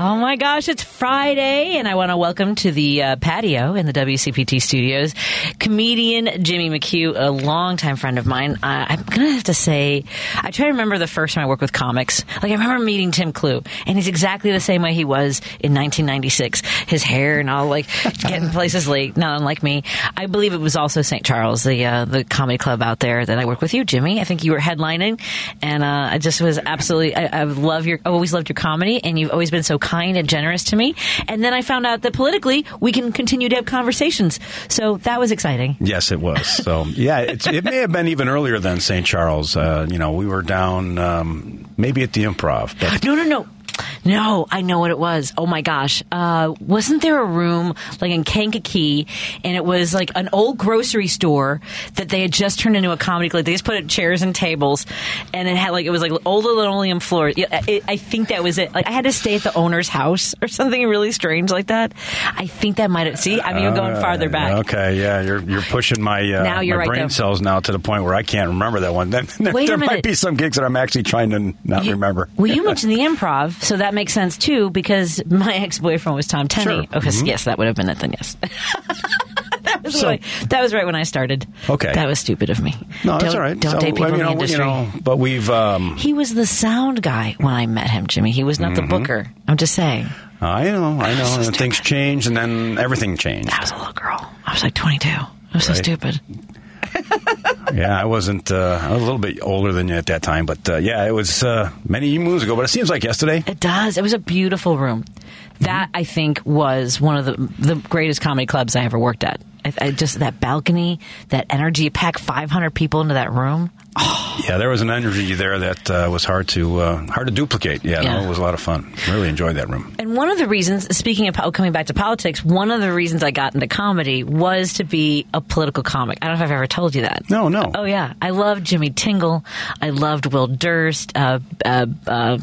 Oh my gosh, it's Friday, and I want to welcome to the uh, patio in the WCPT studios comedian Jimmy McHugh, a longtime friend of mine. I'm going to have to say, I try to remember the first time I worked with comics. Like, I remember meeting Tim Clue, and he's exactly the same way he was in 1996. His hair and all, like, getting places late, not unlike me. I believe it was also St. Charles, the uh, the comedy club out there that I worked with you, Jimmy. I think you were headlining, and uh, I just was absolutely, I, I love your, I always loved your comedy, and you've always been so kind and generous to me. And then I found out that politically we can continue to have conversations. So that was exciting. Yes, it was. So yeah, it's, it may have been even earlier than St. Charles. Uh, you know, we were down um, maybe at the Improv, but No, no, no. No, I know what it was. Oh my gosh. Uh, wasn't there a room like in Kankakee and it was like an old grocery store that they had just turned into a comedy club? They just put it chairs and tables and it had like, it was like old linoleum floors. Yeah, it, I think that was it. Like I had to stay at the owner's house or something really strange like that. I think that might have, see, I'm even going farther back. Okay, yeah, you're you're pushing my uh, Now you're my right, brain though. cells now to the point where I can't remember that one. Then there, there might be some gigs that I'm actually trying to not You- remember. Well, you mentioned the improv, so that makes sense too because my ex boyfriend was Tom Tenney. Sure. Mm-hmm. Okay, yes, that would have been it then. Yes, that, was So- right. that was right when I started. Okay. that was stupid of me. No, that's don't, all right. Don't So, date people well, you in the industry. You know, but we've. Um, He was the sound guy when I met him, Jimmy. He was not Mm-hmm. the booker. I'm just saying. I know, I know. so and things change, and then everything changed. I was a little girl. I was like 22. I was so Right. stupid. Yeah, I wasn't. Uh, I was a little bit older than you at that time, but uh, yeah, it was uh, many moons ago. But it seems like yesterday. It does. It was a beautiful room. That Mm-hmm. I think was one of the the greatest comedy clubs I ever worked at. I, I just that balcony, that energy. You pack 500 people into that room. Yeah, there was an energy there that uh, was hard to uh, hard to duplicate. Yeah, Yeah. No, it was a lot of fun. Really enjoyed that room. And one of the reasons, speaking of po- coming back to politics, one of the reasons I got into comedy was to be a political comic. I don't know if I've ever told you that. No, no. Oh yeah, I loved Jimmy Tingle. I loved Will Durst. Uh, uh, uh,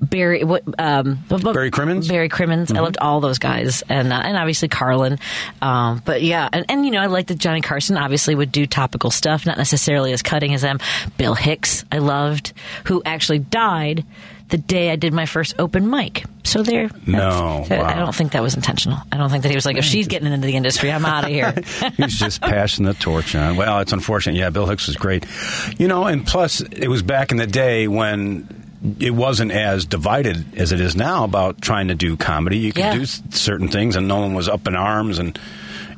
Barry, what, um, Barry Crimmins? Barry Crimmins. I loved all those guys, and uh, and obviously Carlin. Um, but yeah, and, and you know, I liked that Johnny Carson obviously would do topical stuff, not necessarily as cutting as them. Bill Hicks, I loved, who actually died the day I did my first open mic. So there. No, I- I don't think that was intentional. I don't think that he was like, if she's getting into the industry, I'm out of here. He's just passing the torch on. Well, it's unfortunate. Yeah, Bill Hicks was great. You know, and plus, it was back in the day when it wasn't as divided as it is now about trying to do comedy. You could Yeah. do certain things, and no one was up in arms and.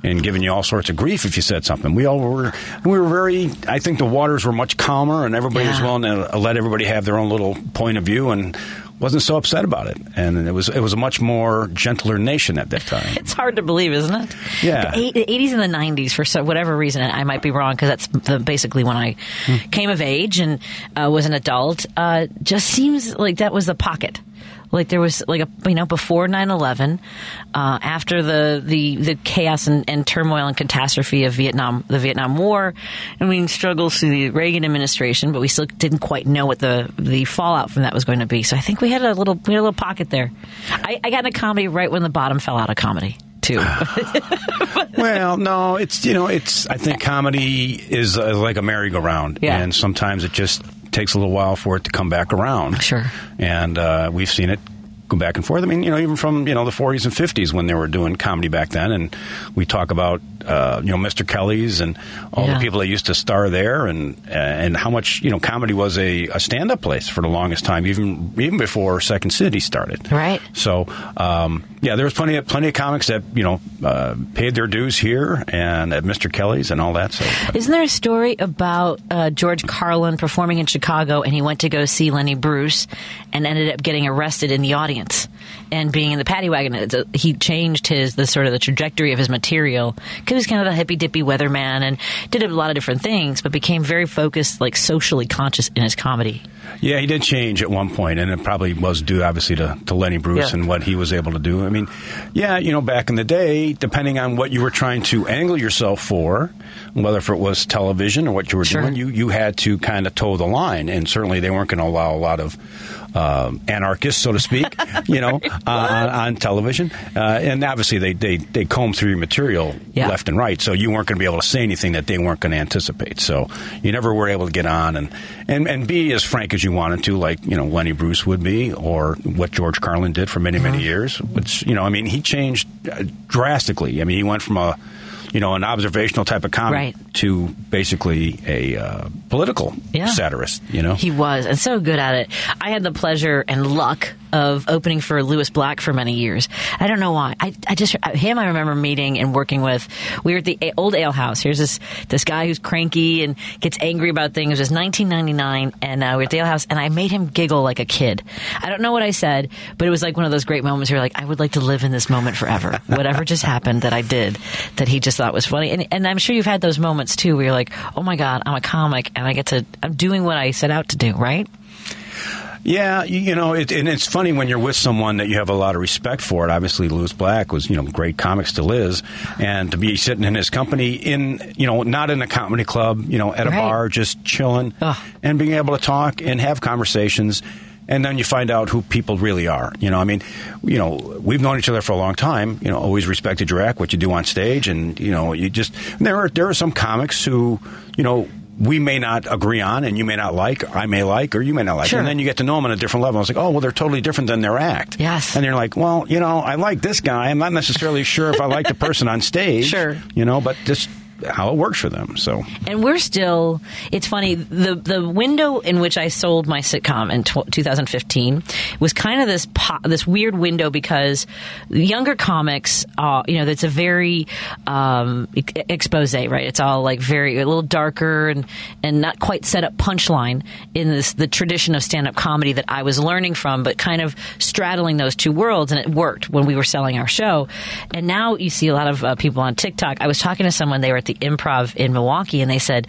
And giving you all sorts of grief if you said something. We all were. We were very. I think the waters were much calmer, and everybody was willing to let everybody have their own little point of view, and wasn't so upset about it. And it was. It was a much more gentler nation at that time. It's hard to believe, isn't it? Yeah. The, 80s and the 90s, for so, whatever reason, I might be wrong because that's the, basically when I Hmm. came of age and uh, was an adult, uh, just seems like that was the pocket. Like there was like a you know before 9/11, uh, after the, the, the chaos and, and turmoil and catastrophe of Vietnam the Vietnam War, I mean struggles through the Reagan administration, but we still didn't quite know what the the fallout from that was going to be. So I think we had a little we had a little pocket there. I, I got into comedy right when the bottom fell out of comedy too. well, no, it's you know, it's. I think comedy is uh, like a merry-go-round, Yeah. and sometimes it just takes a little while for it to come back around. Sure. and uh, we've seen it go back and forth. I mean, you know, even from you know the 40s and 50s when they were doing comedy back then, and we talk about uh, you know Mr. Kelly's and all Yeah. the people that used to star there, and and how much you know comedy was a, a stand-up place for the longest time, even even before Second City started. Right. So, um, yeah, there was plenty of plenty of comics that you know uh, paid their dues here and at Mr. Kelly's and all that. So, Isn't there a story about uh, George Carlin performing in Chicago and he went to go see Lenny Bruce and ended up getting arrested in the audience and being in the paddy wagon? A- He changed his the sort of the trajectory of his material because he was kind of the hippy dippy weatherman and did a lot of different things, but became very focused, like socially conscious in his comedy. Yeah, he did change at one point, and it probably was due, obviously, to, to Lenny Bruce Yeah. and what he was able to do. I mean, yeah, you know, back in the day, depending on what you were trying to angle yourself for, whether if it was television or what you were Sure. doing, you, you had to kind of toe the line, and certainly they weren't going to allow a lot of um anarchists, so to speak, you know, uh, on, on television. Uh, and obviously, they, they, they comb through your material Yeah. left and right, so you weren't going to be able to say anything that they weren't going to anticipate. So you never were able to get on and, and, and be as frank as you wanted to, like you know Lenny Bruce would be, or what George Carlin did for many many Uh-huh. years. Which you know, I mean, he changed uh, drastically. I mean, he went from a you know an observational type of comic Right. to basically a uh, political Yeah. satirist. You know, He was, and so good at it. I had the pleasure and luck of opening for Lewis Black for many years. I don't know why. I, I just him. I remember meeting and working with. We were at the old ale house. Here's this this guy who's cranky and gets angry about things. It was 1999, and uh, we were at the ale house, and I made him giggle like a kid. I don't know what I said, but it was like one of those great moments where you're like, I would like to live in this moment forever. Whatever just happened that I did that he just thought was funny, and and I'm sure you've had those moments too, where you're like, oh my god, I'm a comic and I get to I'm doing what I set out to do, right? Yeah, you, you know, it, and it's funny when you're with someone that you have a lot of respect for. It obviously, Lewis Black was, you know, great comic still is, and to be sitting in his company in, you know, not in a comedy club, you know, at a Right. bar, just chilling, Ugh. and being able to talk and have conversations. And then you find out who people really are. You know, I mean, you know, we've known each other for a long time. You know, always respected your act, what you do on stage, and you know, you just there are there are some comics who, you know, we may not agree on, and you may not like, I may like, or you may not like, Sure. and then you get to know them on a different level. It's like, oh, well, they're totally different than their act. Yes. and you're like, well, you know, I like this guy. I'm not necessarily sure if I like the person on stage. Sure. you know, but just how it works for them. So And we're still. It's funny. The the window in which I sold my sitcom in tw- 2015 was kind of this po- this weird window because younger comics, uh, you know, that's a very um, expose, right? It's all like very a little darker and and not quite set up punchline in this the tradition of stand up comedy that I was learning from, but kind of straddling those two worlds, and it worked when we were selling our show. And now you see a lot of uh, people on TikTok. I was talking to someone; they were at the Improv in Milwaukee, and they said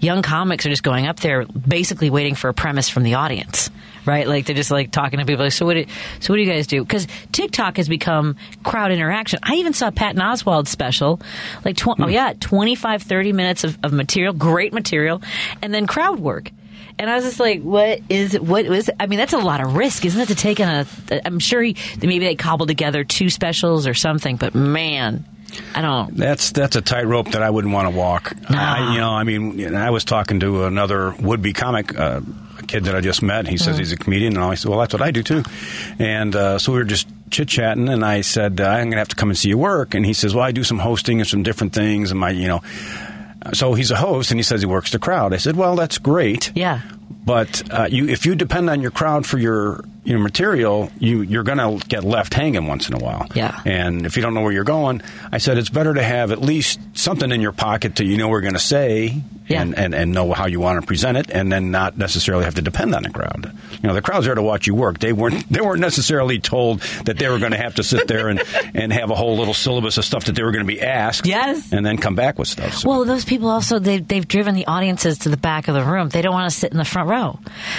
young comics are just going up there, basically waiting for a premise from the audience. Right, like they're just like talking to people. Like, so what? Do, so what do you guys do? Because TikTok has become crowd interaction. I even saw Patton Oswalt's special, like tw- oh hmm. yeah, 25, 30 minutes of, of material, great material, and then crowd work. And I was just like, what is what was? I mean, that's a lot of risk, isn't it? To take on a, I'm sure he, maybe they cobbled together two specials or something, but man, I don't. That's that's a tightrope that I wouldn't want to walk. I, you know, I mean, I was talking to another would-be comic, uh, kid that I just met. He says he's a comedian, and I said, "Well, that's what I do too." And uh, so we were just chit chatting, and I said, uh, "I'm going to have to come and see you work." And he says, "Well, I do some hosting and some different things, and my, you know." So he's a host, and he says he works the crowd. I said, "Well, that's great." Yeah. But uh, you, if you depend on your crowd for your your material, you you're going to get left hanging once in a while. Yeah. And if you don't know where you're going, I said it's better to have at least something in your pocket to you know what you're going to say Yeah. and, and and know how you want to present it, and then not necessarily have to depend on the crowd. You know, the crowd's there to watch you work. They weren't they weren't necessarily told that they were going to have to sit there and and have a whole little syllabus of stuff that they were going to be asked. Yes. And then come back with stuff. So. Well, those people also they've, they've driven the audiences to the back of the room. They don't want to sit in the front row.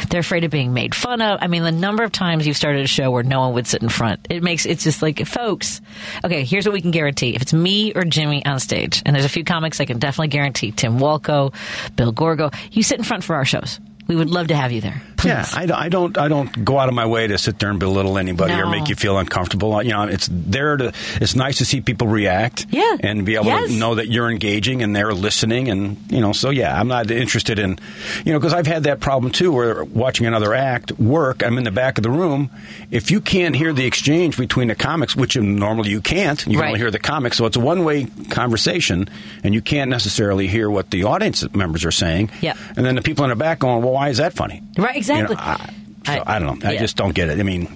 They're afraid of being made fun of. I mean, the number of times you've started a show where no one would sit in front, it makes it's just like, folks. Okay, here's what we can guarantee: if it's me or Jimmy on stage, and there's a few comics I can definitely guarantee, Tim Walkoe, Bill Gorgo, you sit in front for our shows. We would love to have you there. Please. Yeah, I, don't- I don't. I don't go out of my way to sit there and belittle anybody or make you feel uncomfortable. You know, it's there to. It's nice to see people react. Yeah. and be able Yes. to know that you're engaging and they're listening, and you know. So yeah, I'm not interested in, you know, because I've had that problem too, where watching another act work, I'm in the back of the room. If you can't hear the exchange between the comics, which normally you can't, you can Right. only hear the comics, so it's a one way conversation, and you can't necessarily hear what the audience members are saying. Yeah. and then the people in the back going, "Well, why is that funny?" Right, exactly. You know, I, so I- I, don't know. I yeah. just don't get it. I mean,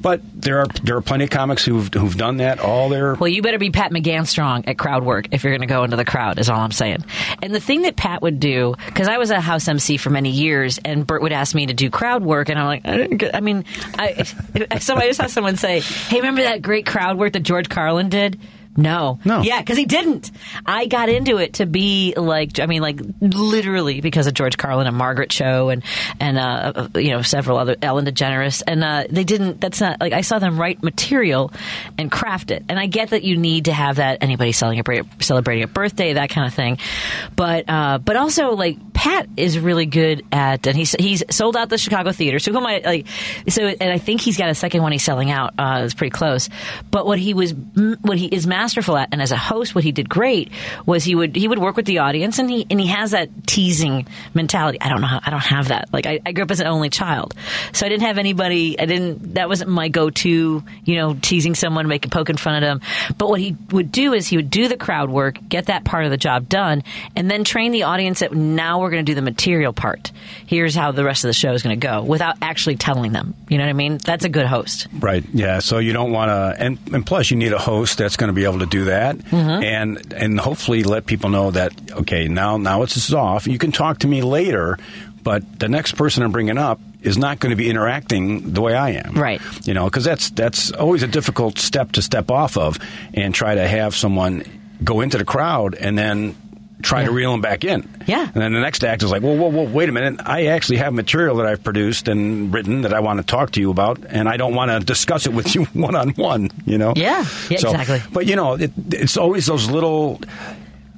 but there are there are plenty of comics who've who've done that all their. Well, you better be Pat McGann strong at crowd work if you're going to go into the crowd, is all I'm saying. And the thing that Pat would do, because I was a house MC for many years, and Bert would ask me to do crowd work, and I'm like, I, didn't get, I mean, I, so I just saw someone say, "Hey, remember that great crowd work that George Carlin did?" No. No. Yeah, because he didn't. I got into it to be like, I mean, like literally because of George Carlin and Margaret Cho and and uh, you know several other Ellen DeGeneres, and uh, they didn't. That's not like I saw them write material and craft it, and I get that you need to have that anybody celebrating celebrating a birthday, that kind of thing, but uh, but also like Pat is really good at, and he's he's sold out the Chicago theater. So who am I like? So and I think he's got a second one he's selling out. Uh, it's pretty close. But what he was, what he is masterful at, and as a host, what he did great was he would he would work with the audience, and he and he has that teasing mentality. I don't know, how, I don't have that. Like I, I grew up as an only child, so I didn't have anybody. I didn't. That wasn't my go-to. You know, teasing someone, making poke in fun of them. But what he would do is he would do the crowd work, get that part of the job done, and then train the audience that now we're going to do the material part. Here's how the rest of the show is going to go without actually telling them. You know what I mean? That's a good host. Right. Yeah. So you don't want to, and, and plus you need a host that's going to be able to do that, Mm-hmm. and and hopefully let people know that okay now now it's this off. You can talk to me later, but the next person I'm bringing up is not going to be interacting the way I am. Right. You know, because that's that's always a difficult step to step off of, and try to have someone go into the crowd and then. Try to reel them back in. Yeah. And then the next act is like, whoa, whoa, whoa, wait a minute. I actually have material that I've produced and written that I want to talk to you about, and I don't want to discuss it with you one on one, you know? Yeah. Yeah, exactly. But, you know, it, it's always those little,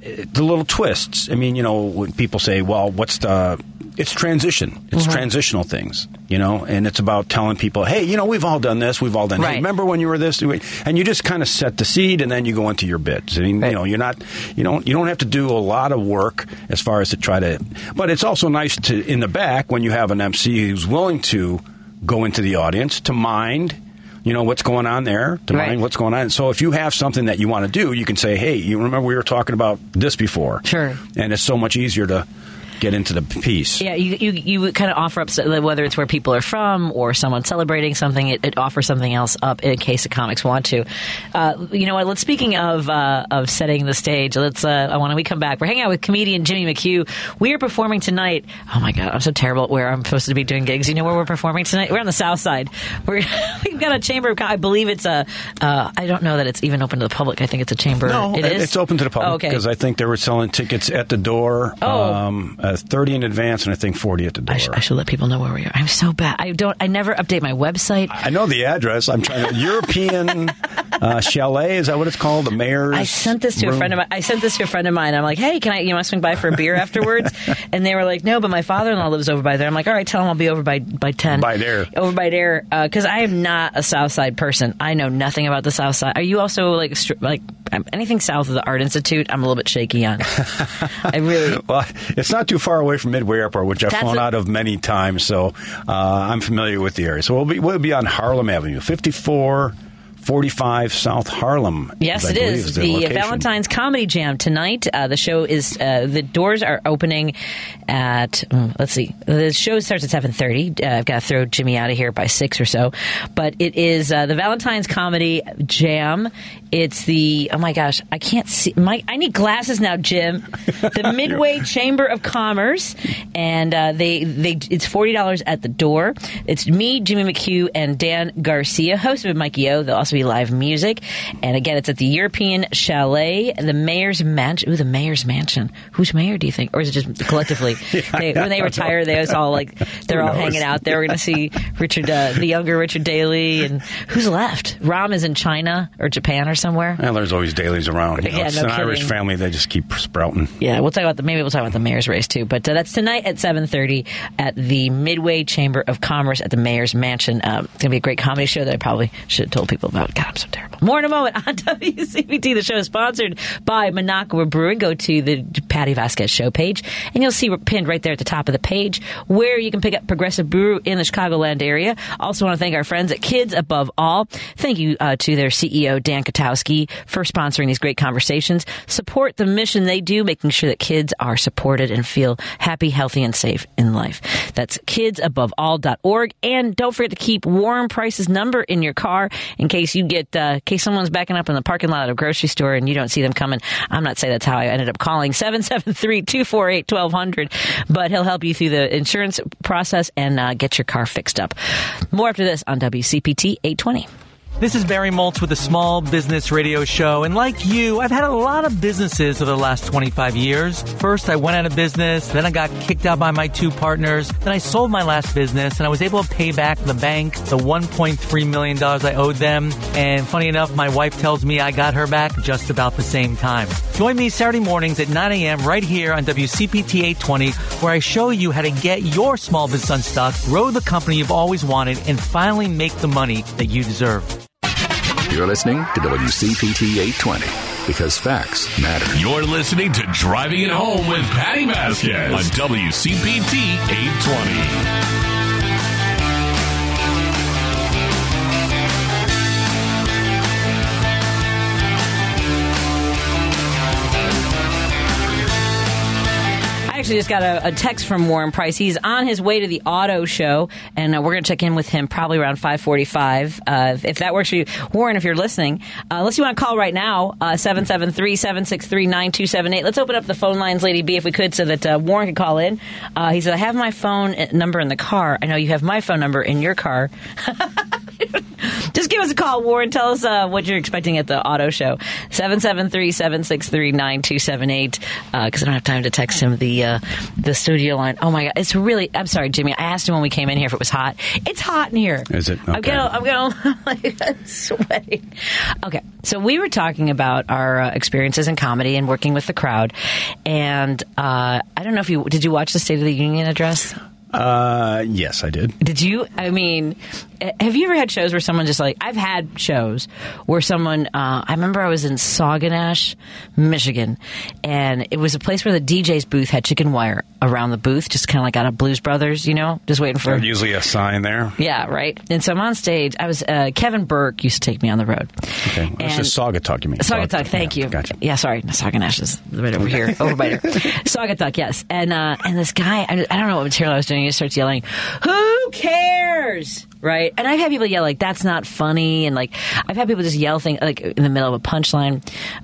eh, the little twists. I mean, you know, when people say, well, what's the, it's transition. It's Mm-hmm. transitional things, you know, and it's about telling people, hey, you know, we've all done this, we've all done. Hey, Right. remember when you were this, and you just kind of set the seed, and then you go into your bits. I mean, Right. you know, you're not, you don't, you don't have to do a lot of work as far as to try to. But it's also nice to in the back when you have an MC who's willing to go into the audience to mind. You know what's going on there to Right. mind what's going on. So if you have something that you want to do, you can say, "Hey, you remember we were talking about this before?" Sure. And it's so much easier to get into the piece. Yeah, you you, you kind of offer up whether it's where people are from or someone celebrating something. It, it offers something else up in case the comics want to. Uh, you know what? Let's speaking of uh, of setting the stage. Let's. Uh, I want to we come back. We're hanging out with comedian Jimmy McHugh. We are performing tonight. Oh my god, I'm so terrible at where I'm supposed to be doing gigs. You know where we're performing tonight? We're on the South Side. We're, we've got a chamber of. I believe it's a. Uh, I don't know that it's even open to the public. I think it's a chamber. No, it is. it's open to the Oh, public okay. because I think they were selling tickets at the door. Oh. Um, uh, Thirty in advance, and I think forty at the door. I, sh- I should let people know where we are. I'm so bad. I don't. I never update my website. I know the address. I'm trying to European uh, Chalet. Is that what it's called? The mayor's. I sent this to a friend of mine. I sent this to a friend of mine. I'm like, hey, can I, you want to swing by for a beer afterwards? and they were like, no, but my father-in-law lives over by there. I'm like, all right, tell him I'll be over by by ten. By there. Over by there, because I am not a South Side person. I know nothing about the South Side. Are you also like str- like um, anything south of the Art Institute? I'm a little bit shaky on. I really. Well, it's not too far away from Midway Airport, which I've That's flown a- out of many times, so uh, I'm familiar with the area. So we'll be we'll be on Harlem Avenue, 54. 45 South Harlem. Yes, it is the, the location. Valentine's Comedy Jam tonight. Uh, the show is uh, the doors are opening at mm, let's see, the show starts at seven thirty. Uh, I've got to throw Jimmy out of here by six or so, but it is uh, the Valentine's Comedy Jam. It's the oh my gosh, I can't see. My I need glasses now, Jim. The Midway Chamber of Commerce, and uh, they they it's forty dollars at the door. It's me, Jimmy McHugh, and Dan Garcia, host of Mikey O. There'll also be live music, and again, it's at the European Chalet, the Mayor's Mansion. Ooh, the Mayor's Mansion. Who's mayor? Do you think, or is it just collectively? they, when they retire, they was all like they're all hanging out. there. We're going to see Richard, uh, the younger Richard Daley, and who's left? Rahm is in China or Japan or somewhere. Well, there's always Daleys around. You know, Yeah, it's no an Irish family; they just keep sprouting. Yeah, we'll talk about the maybe we'll talk about the mayor's race too. But uh, that's tonight at seven thirty at the Midway Chamber of Commerce at the mayor's mansion. Um, it's gonna be a great comedy show that I probably should have told people about. God, I'm so terrible. More in a moment on WCPT. The show is sponsored by Minocqua Brewing. Go to the Patty Vasquez show page, and you'll see pinned right there at the top of the page where you can pick up Progressive Brew in the Chicagoland area. Also, want to thank our friends at Kids Above All. Thank you uh, to their CEO Dan For sponsoring these great conversations. Support the mission they do, making sure that kids are supported and feel happy, healthy, and safe in life. That's kidsaboveall.org. And don't forget to keep Warren Price's number in your car in case you get, uh, in case someone's backing up in the parking lot of a grocery store and you don't see them coming. I'm not saying that's how I ended up calling 773-248-1200, but he'll help you through the insurance process and uh, get your car fixed up. More after this on WCPT 820. This is Barry Moltz with a small business radio show. And like you, I've had a lot of businesses over the last 25 years. First, I went out of business. Then I got kicked out by my two partners. Then I sold my last business and I was able to pay back the bank the $1.3 million I owed them. And funny enough, my wife tells me I got her back just about the same time. Join me Saturday mornings at 9 a.m. right here on WCPT 820, where I show you how to get your small business unstuck, grow the company you've always wanted, and finally make the money that you deserve. You're listening to WCPT 820 because facts matter. You're listening to Driving It Home with Patty Vasquez on WCPT 820. Actually just got a, a text from Warren Price. He's on his way to the auto show, and uh, we're going to check in with him probably around 545. Uh, if that works for you. Warren, if you're listening, uh, unless you want to call right now, 773-763-9278. Let's open up the phone lines, Lady B, if we could, so that uh, Warren could call in. Uh, he said, I have my phone uh, number in the car. I know you have my phone number in your car. Just give us a call, Warren. Tell us uh, what you're expecting at the auto show. 773-763-9278. Because I don't have time to text him the uh, the studio line. Oh my god, it's really. I'm sorry, Jimmy. I asked him when we came in here if it was hot. It's hot in here. Is it? I'm Okay. gonna. I'm gonna. Like, I'm sweating. Okay, so we were talking about our uh, experiences in comedy and working with the crowd, and uh, I don't know if you did. You watch the State of the Union address? Uh, yes, I did. Did you? I mean, eh, have you ever had shows where someone just like I've had shows where someone. Uh, I remember I was in Sauganash, Michigan, and it was a place where the DJ's booth had chicken wire around the booth, just kind of like out of Blues Brothers, you know, just waiting for. There's usually a sign there. Yeah, right. And so I'm on stage. I was uh, Kevin Burke used to take me on the road. Okay, well, And- is Saugatuck, you mean? Saugatuck, thank yeah, you. Gotcha. Yeah, sorry, Sauganash is right over here, over by there. Saugatuck, yes. And uh, and this guy, I, I don't know what material I was doing. He starts yelling, "Who cares?" Right? And I've had people yell like, "That's not funny," and like I've had people just yell things like in the middle of a punchline.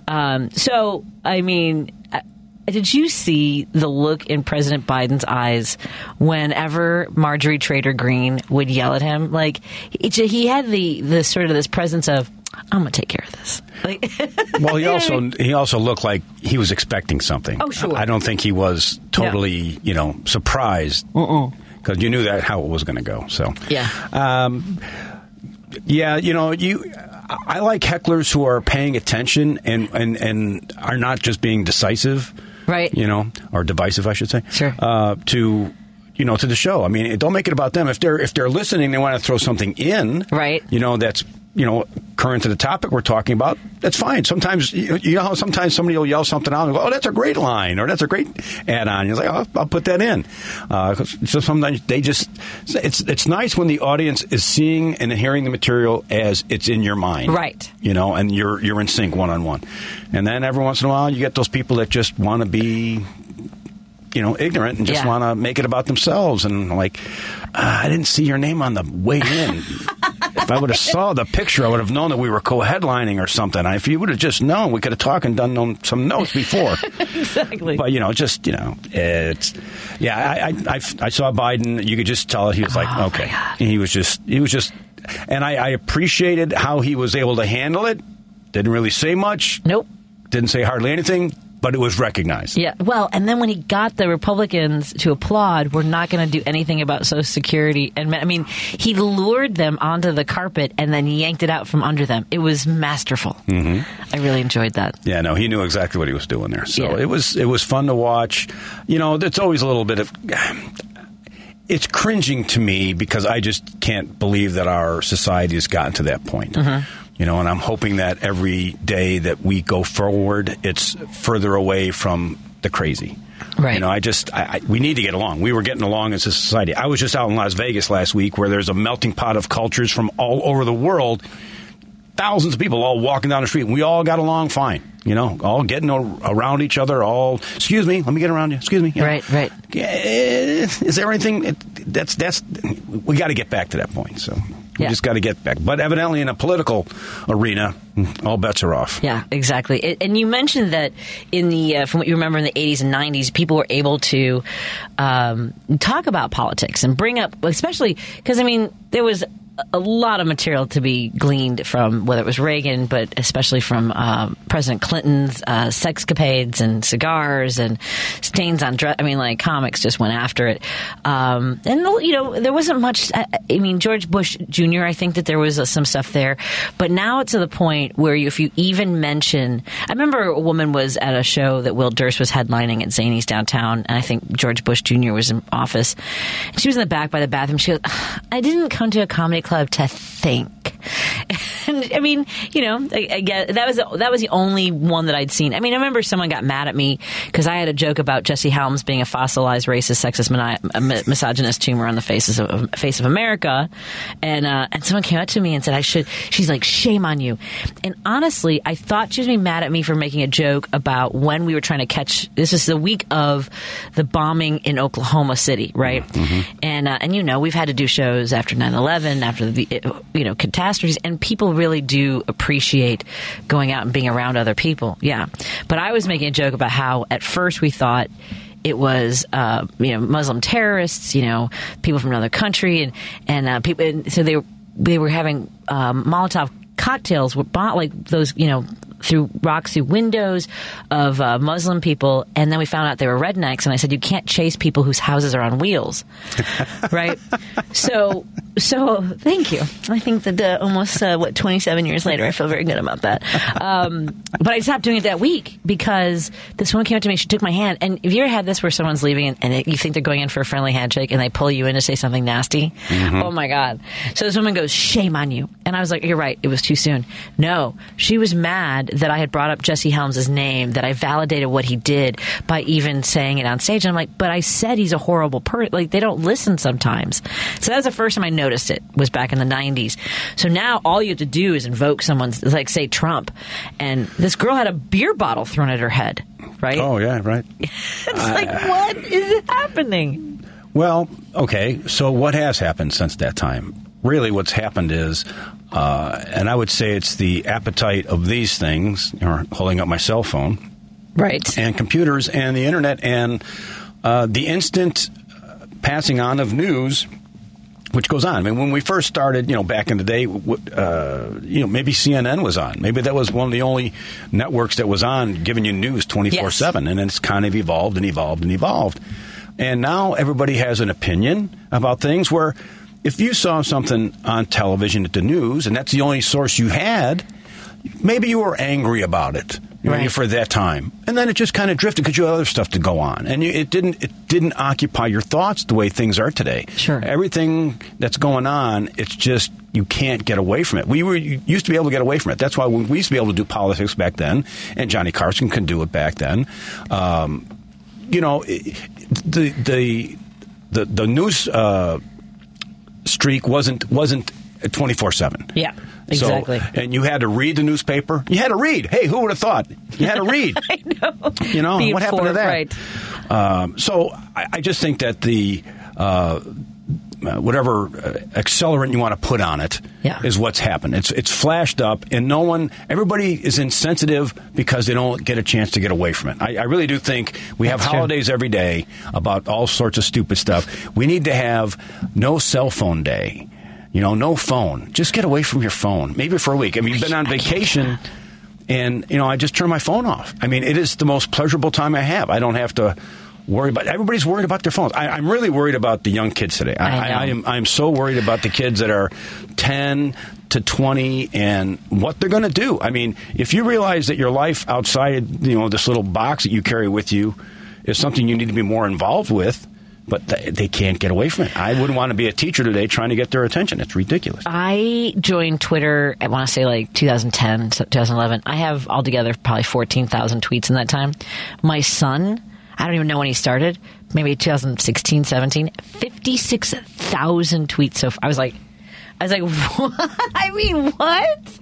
Um, so I mean. uh, Did you see the look in President Biden's eyes whenever Marjorie Trader Green would yell at him? Like he had the the sort of this presence of, "I'm gonna take care of this." Like, Well, he You know what I also he also looked like he was expecting something. Oh, sure. I don't think he was totally, you know, surprised because you knew that how it was going to go. So Yeah. um, yeah, you know, you. I like hecklers who are paying attention and, and, and are not just being decisive, Right. You know, or divisive, I should say. Sure. Uh, to you know, to the show. I mean, don't make it about them. If they're if they're listening, they want to throw something in, Right. You know, that's you know current to the topic we're talking about. That's fine. Sometimes you know how sometimes somebody will yell something out and go, "Oh, that's a great line," or "That's a great add-on." You're like, oh, "I'll put that in." Uh, so sometimes they just it's it's nice when the audience is seeing and hearing the material as it's in your mind, Right. You know, and you're you're in sync one on one. And then every once in a while, you get those people that just want to be you know, ignorant and just Yeah. want to make it about themselves. And like, uh, I didn't see your name on the way in. If I would have saw the picture, I would have known that we were co-headlining or something. If you would have just known, we could have talked and done some notes before. exactly. but you know, just you know, it's yeah. I I, I, I saw Biden. You could just tell he was like, Oh, okay, he was just he was just, and I, I appreciated how he was able to handle it. Didn't really say much. nope. Didn't say hardly anything, but it was recognized. Yeah. Well, and then when he got the Republicans to applaud, we're not going to do anything about Social Security. And I mean, he lured them onto the carpet and then yanked it out from under them. It was masterful. Mm-hmm. I really enjoyed that. Yeah, no, he knew exactly what he was doing there. So Yeah. it was it was fun to watch. You know, it's always a little bit of it's cringing to me because I just can't believe that our society has gotten to that point. Mm-hmm. You know, and I'm hoping that every day that we go forward, it's further away from the crazy. Right. You know, I just I, I, we need to get along. We were getting along as a society. I was just out in Las Vegas last week, where there's a melting pot of cultures from all over the world thousands of people all walking down the street. and We all got along fine, you know, all getting around each other. All, excuse me, let me get around you. Excuse me. Yeah. Right, right. Eh, Is there anything? That's that's. We got to get back to that point. So we Yeah. just got to get back. But evidently, in a political arena, all bets are off. Yeah, exactly. And you mentioned that in the uh, from what you remember in the 80s and 90s, people were able to um, talk about politics and bring up, especially because I mean there was a lot of material to be gleaned from whether it was Reagan, but especially from uh, President Clinton's uh, sexcapades and cigars and stains on dress. I mean, like comics just went after it. Um, and you know, there wasn't much. I, mean, George Bush Jr. I think that there was uh, some stuff there, but now it's to the point where you, if you even mention, I remember a woman was at a show that Will Durst was headlining at Zanies downtown, and I think George Bush Jr. was in office. She was in the back by the bathroom. She goes, "I didn't come to a comedy club to think." And I mean, you know, I, I get that was that was the only one that I'd seen. I mean, I remember someone got mad at me because I had a joke about Jesse Helms being a fossilized racist, sexist, mani- misogynist tumor on the faces of face of America, and uh, and someone came up to me and said I should. She's like, shame on you. And honestly, I thought she was being mad at me for making a joke about when we were trying to catch. This is the week of the bombing in Oklahoma City, right? And uh, and you know, we've had to do shows after 9-11, after the you know catastrophes, and people really do appreciate going out and being around other people. Yeah, but I was making a joke about how at first we thought it was uh, you know Muslim terrorists, you know people from another country, and and uh, people. And so they were they were having um, Molotov cocktails were bought like those you know through rocks through windows of uh, Muslim people, and then we found out they were rednecks. And I said, you can't chase people whose houses are on wheels, right? so, so thank you. I think that uh, almost uh, what twenty seven years later, I feel very good about that. Um, but I stopped doing it that week because this woman came up to me. She took my hand, and have you ever had this where someone's leaving and, and it, you think they're going in for a friendly handshake, and they pull you in to say something nasty? Oh my god! So this woman goes, "Shame on you!" And I was like, "You're right. It was too soon." No, she was mad that I had brought up Jesse Helms' name, that I validated what he did by even saying it on stage. And I'm like, but I said he's a horrible person. Like they don't listen sometimes. So that was the first time I noticed it. Was back in the '90s. So now all you have to do is invoke someone's, like say Trump, and this girl had a beer bottle thrown at her head. Right? Oh yeah, right. it's like what is happening? Well, okay. So what has happened since that time? Really, what's happened is, uh, and I would say it's the appetite of these things, or holding up my cell phone, Right. and computers, and the internet, and uh, the instant passing on of news. Which goes on. I mean, when we first started, you know, back in the day, uh, you know, maybe CNN was on. Maybe that was one of the only networks that was on giving you news 24 7. And it's kind of evolved and evolved and evolved. And now everybody has an opinion about things where if you saw something on television at the news and that's the only source you had, maybe you were angry about it Right. for that time, and then it just kind of drifted because you had other stuff to go on, and you, it didn't it didn't occupy your thoughts the way things are today. Sure. everything that's going on, it's just you can't get away from it. We were you used to be able to get away from it. That's why when we used to be able to do politics back then, and Johnny Carson can do it back then. Um, you know, the the the the news uh, streak wasn't wasn't twenty four seven. Yeah, exactly. So, and you had to read the newspaper. You had to read. Hey, who would have thought? You had to read. I know. You know Being what happened to that? Right. Um, so I, I just think that the uh, uh, whatever uh, accelerant you want to put on it is Yeah. what's happened. It's it's flashed up, and no one, everybody is insensitive because they don't get a chance to get away from it. I, I really do think we have That's true. holidays every day about all sorts of stupid stuff. We need to have no cell phone day. You know, no phone. Just get away from your phone. Maybe for a week. I mean, you've been on vacation and you know I just turn my phone off. I mean, it is the most pleasurable time I have. I don't have to worry about. Everybody's worried about their phones. I, I'm really worried about the young kids today. I, I. I, I am. I'm so worried about the kids that are ten to twenty and what they're going to do. I mean, if you realize that your life outside you know this little box that you carry with you is something you need to be more involved with. But th- they can't get away from it. I wouldn't want to be a teacher today trying to get their attention. It's ridiculous. I joined Twitter, I want to say like 2010, 2011. I have altogether probably 14,000 tweets in that time. My son, I don't even know when he started, maybe 2016, 17, 56,000 tweets. So I was like, I was like, what? I mean, what?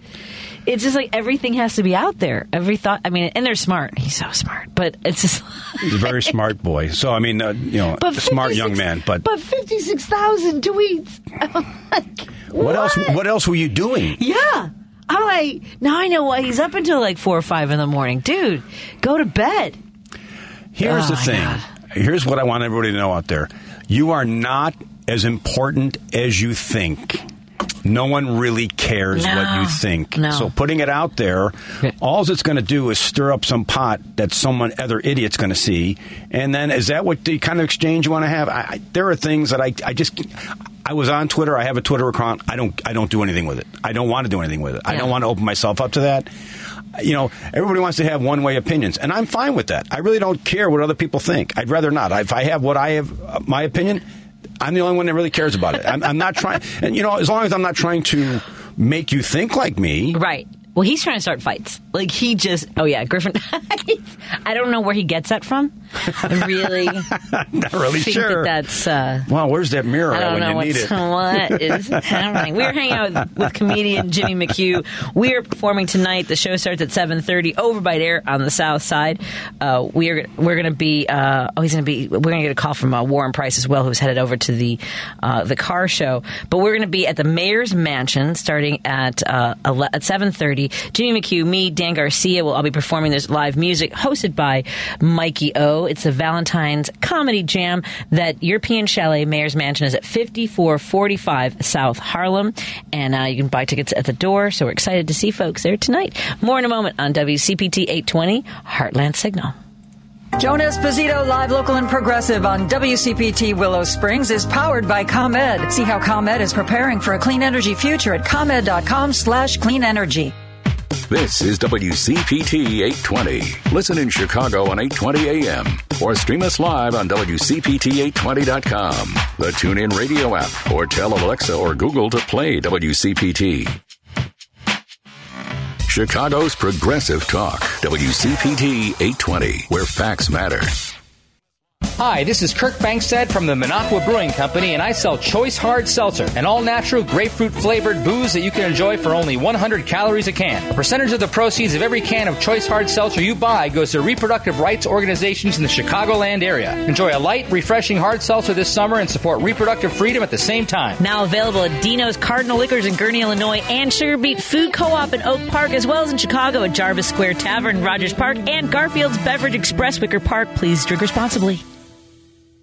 It's just like everything has to be out there. Every thought, I mean, and they're smart. He's so smart, but it's just. He's a very smart boy. So I mean, uh, you know, a smart young man. But, but 56,000 tweets. I'm like, what, else? What else were you doing? Yeah. I'm like, now I know why he's up until like four or five in the morning. Dude, go to bed. Here's Oh, the thing. God. Here's what I want everybody to know out there. You are not as important as you think. No one really cares No. what you think. No. So putting it out there, all it's going to do is stir up some pot that someone other idiot's going to see. And then is that what the kind of exchange you want to have? I, I, there are things that I, I just. I was on Twitter. I have a Twitter account. I don't. I don't do anything with it. I don't want to do anything with it. I don't want to open myself up to that. You know, everybody wants to have one way opinions, and I'm fine with that. I really don't care what other people think. I'd rather not. If I have what I have, uh, my opinion, I'm the only one that really cares about it. I'm, I'm not trying, and you know, as long as I'm not trying to make you think like me, Right. Well, he's trying to start fights. Like he just. Oh yeah, Griffin. I don't know where he gets that from. I really not really think sure. that that's. Uh, well, where's that mirror I don't when know you need what's, what is happening. We're hanging out with, with comedian Jimmy McHugh. We are performing tonight. The show starts at seven thirty over by Air on the South Side. Uh, we are we're going to be. Uh, oh, he's going to be. We're going to get a call from uh, Warren Price as well, who's headed over to the uh, the car show. But we're going to be at the Mayor's Mansion starting at uh, ele- at seven thirty. Jimmy McHugh, me, Dan Garcia will all be performing this live music hosted by Mikey O. It's a Valentine's comedy jam that European Chalet Mayor's Mansion is at 5445 South Harlem. And uh, you can buy tickets at the door. So we're excited to see folks there tonight. More in a moment on WCPT 820 Heartland Signal. Joan Esposito, live, local, and progressive on WCPT Willow Springs is powered by ComEd. See how ComEd is preparing for a clean energy future at ComEd.com slash clean energy. This is WCPT 820. Listen in Chicago on 820 AM or stream us live on WCPT820.com, the TuneIn radio app, or tell Alexa or Google to play WCPT. Chicago's Progressive Talk, WCPT 820, where facts matter. Hi, this is Kirk Bangstad from the Minocqua Brewing Company, and I sell Choice Hard Seltzer, an all natural grapefruit flavored booze that you can enjoy for only 100 calories a can. A percentage of the proceeds of every can of Choice Hard Seltzer you buy goes to reproductive rights organizations in the Chicagoland area. Enjoy a light, refreshing hard seltzer this summer and support reproductive freedom at the same time. Now available at Dino's Cardinal Liquors in Gurnee, Illinois, and Sugar Beet Food Co-op in Oak Park, as well as in Chicago at Jarvis Square Tavern, Rogers Park, and Garfield's Beverage Express, Wicker Park. Please drink responsibly.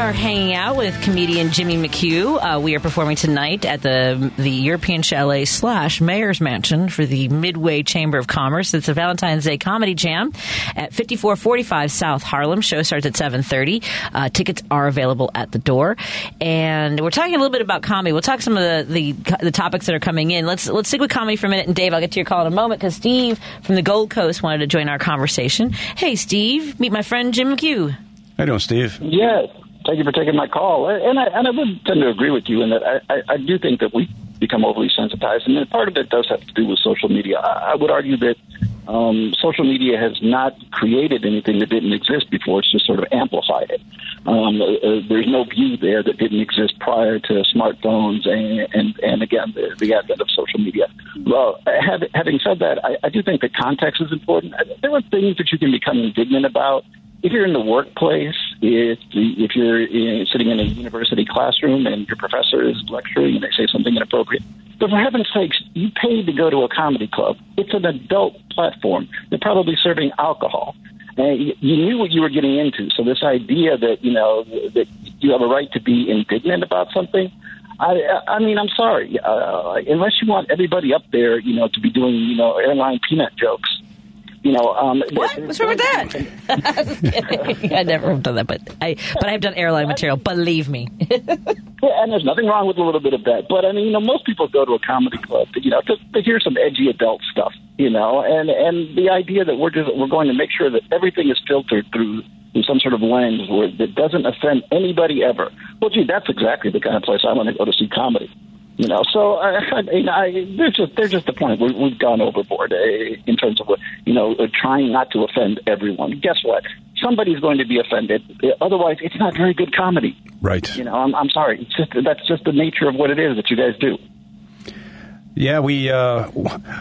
Are hanging out with comedian Jimmy McHugh. Uh, we are performing tonight at the the European Chalet slash Mayor's Mansion for the Midway Chamber of Commerce. It's a Valentine's Day comedy jam at 5445 South Harlem. Show starts at 7:30. Uh, tickets are available at the door, and we're talking a little bit about comedy. We'll talk some of the, the the topics that are coming in. Let's let's stick with comedy for a minute. And Dave, I'll get to your call in a moment because Steve from the Gold Coast wanted to join our conversation. Hey, Steve, meet my friend Jim McHugh. How you doing, Steve? Yes. Thank you for taking my call. And I, and I would tend to agree with you in that I, I, I do think that we become overly sensitized. And part of it does have to do with social media. I, I would argue that um, social media has not created anything that didn't exist before. It's just sort of amplified it. Um, uh, uh, there's no view there that didn't exist prior to smartphones and, and, and again, the, the advent of social media. Well, have, having said that, I, I do think that context is important. There are things that you can become indignant about if you're in the workplace, if if you're in, sitting in a university classroom and your professor is lecturing and they say something inappropriate, but for heaven's sakes, you paid to go to a comedy club. It's an adult platform. They're probably serving alcohol. And you you knew what you were getting into. So this idea that you know that you have a right to be indignant about something. I, I mean, I'm sorry. Uh, unless you want everybody up there, you know, to be doing, you know, airline peanut jokes, you know, um, What? What's wrong with that? I never have done that, but I but I have done airline material. Believe me. Yeah, and there's nothing wrong with a little bit of that. But I mean, you know, most people go to a comedy club, to, you know, to, to hear some edgy adult stuff, you know, and and the idea that we're just we're going to make sure that everything is filtered through through some sort of lens where that doesn't offend anybody ever. Well, gee, that's exactly the kind of place I want to go to see comedy. You know, so I, I, mean, I, they're just they're just the point. We, we've gone overboard uh, in terms of what you know, uh, trying not to offend everyone. Guess what? Somebody's going to be offended. Uh, Otherwise, it's not very good comedy. Right. You know, I'm, I'm sorry. It's just that's just the nature of what it is that you guys do. Yeah, we uh,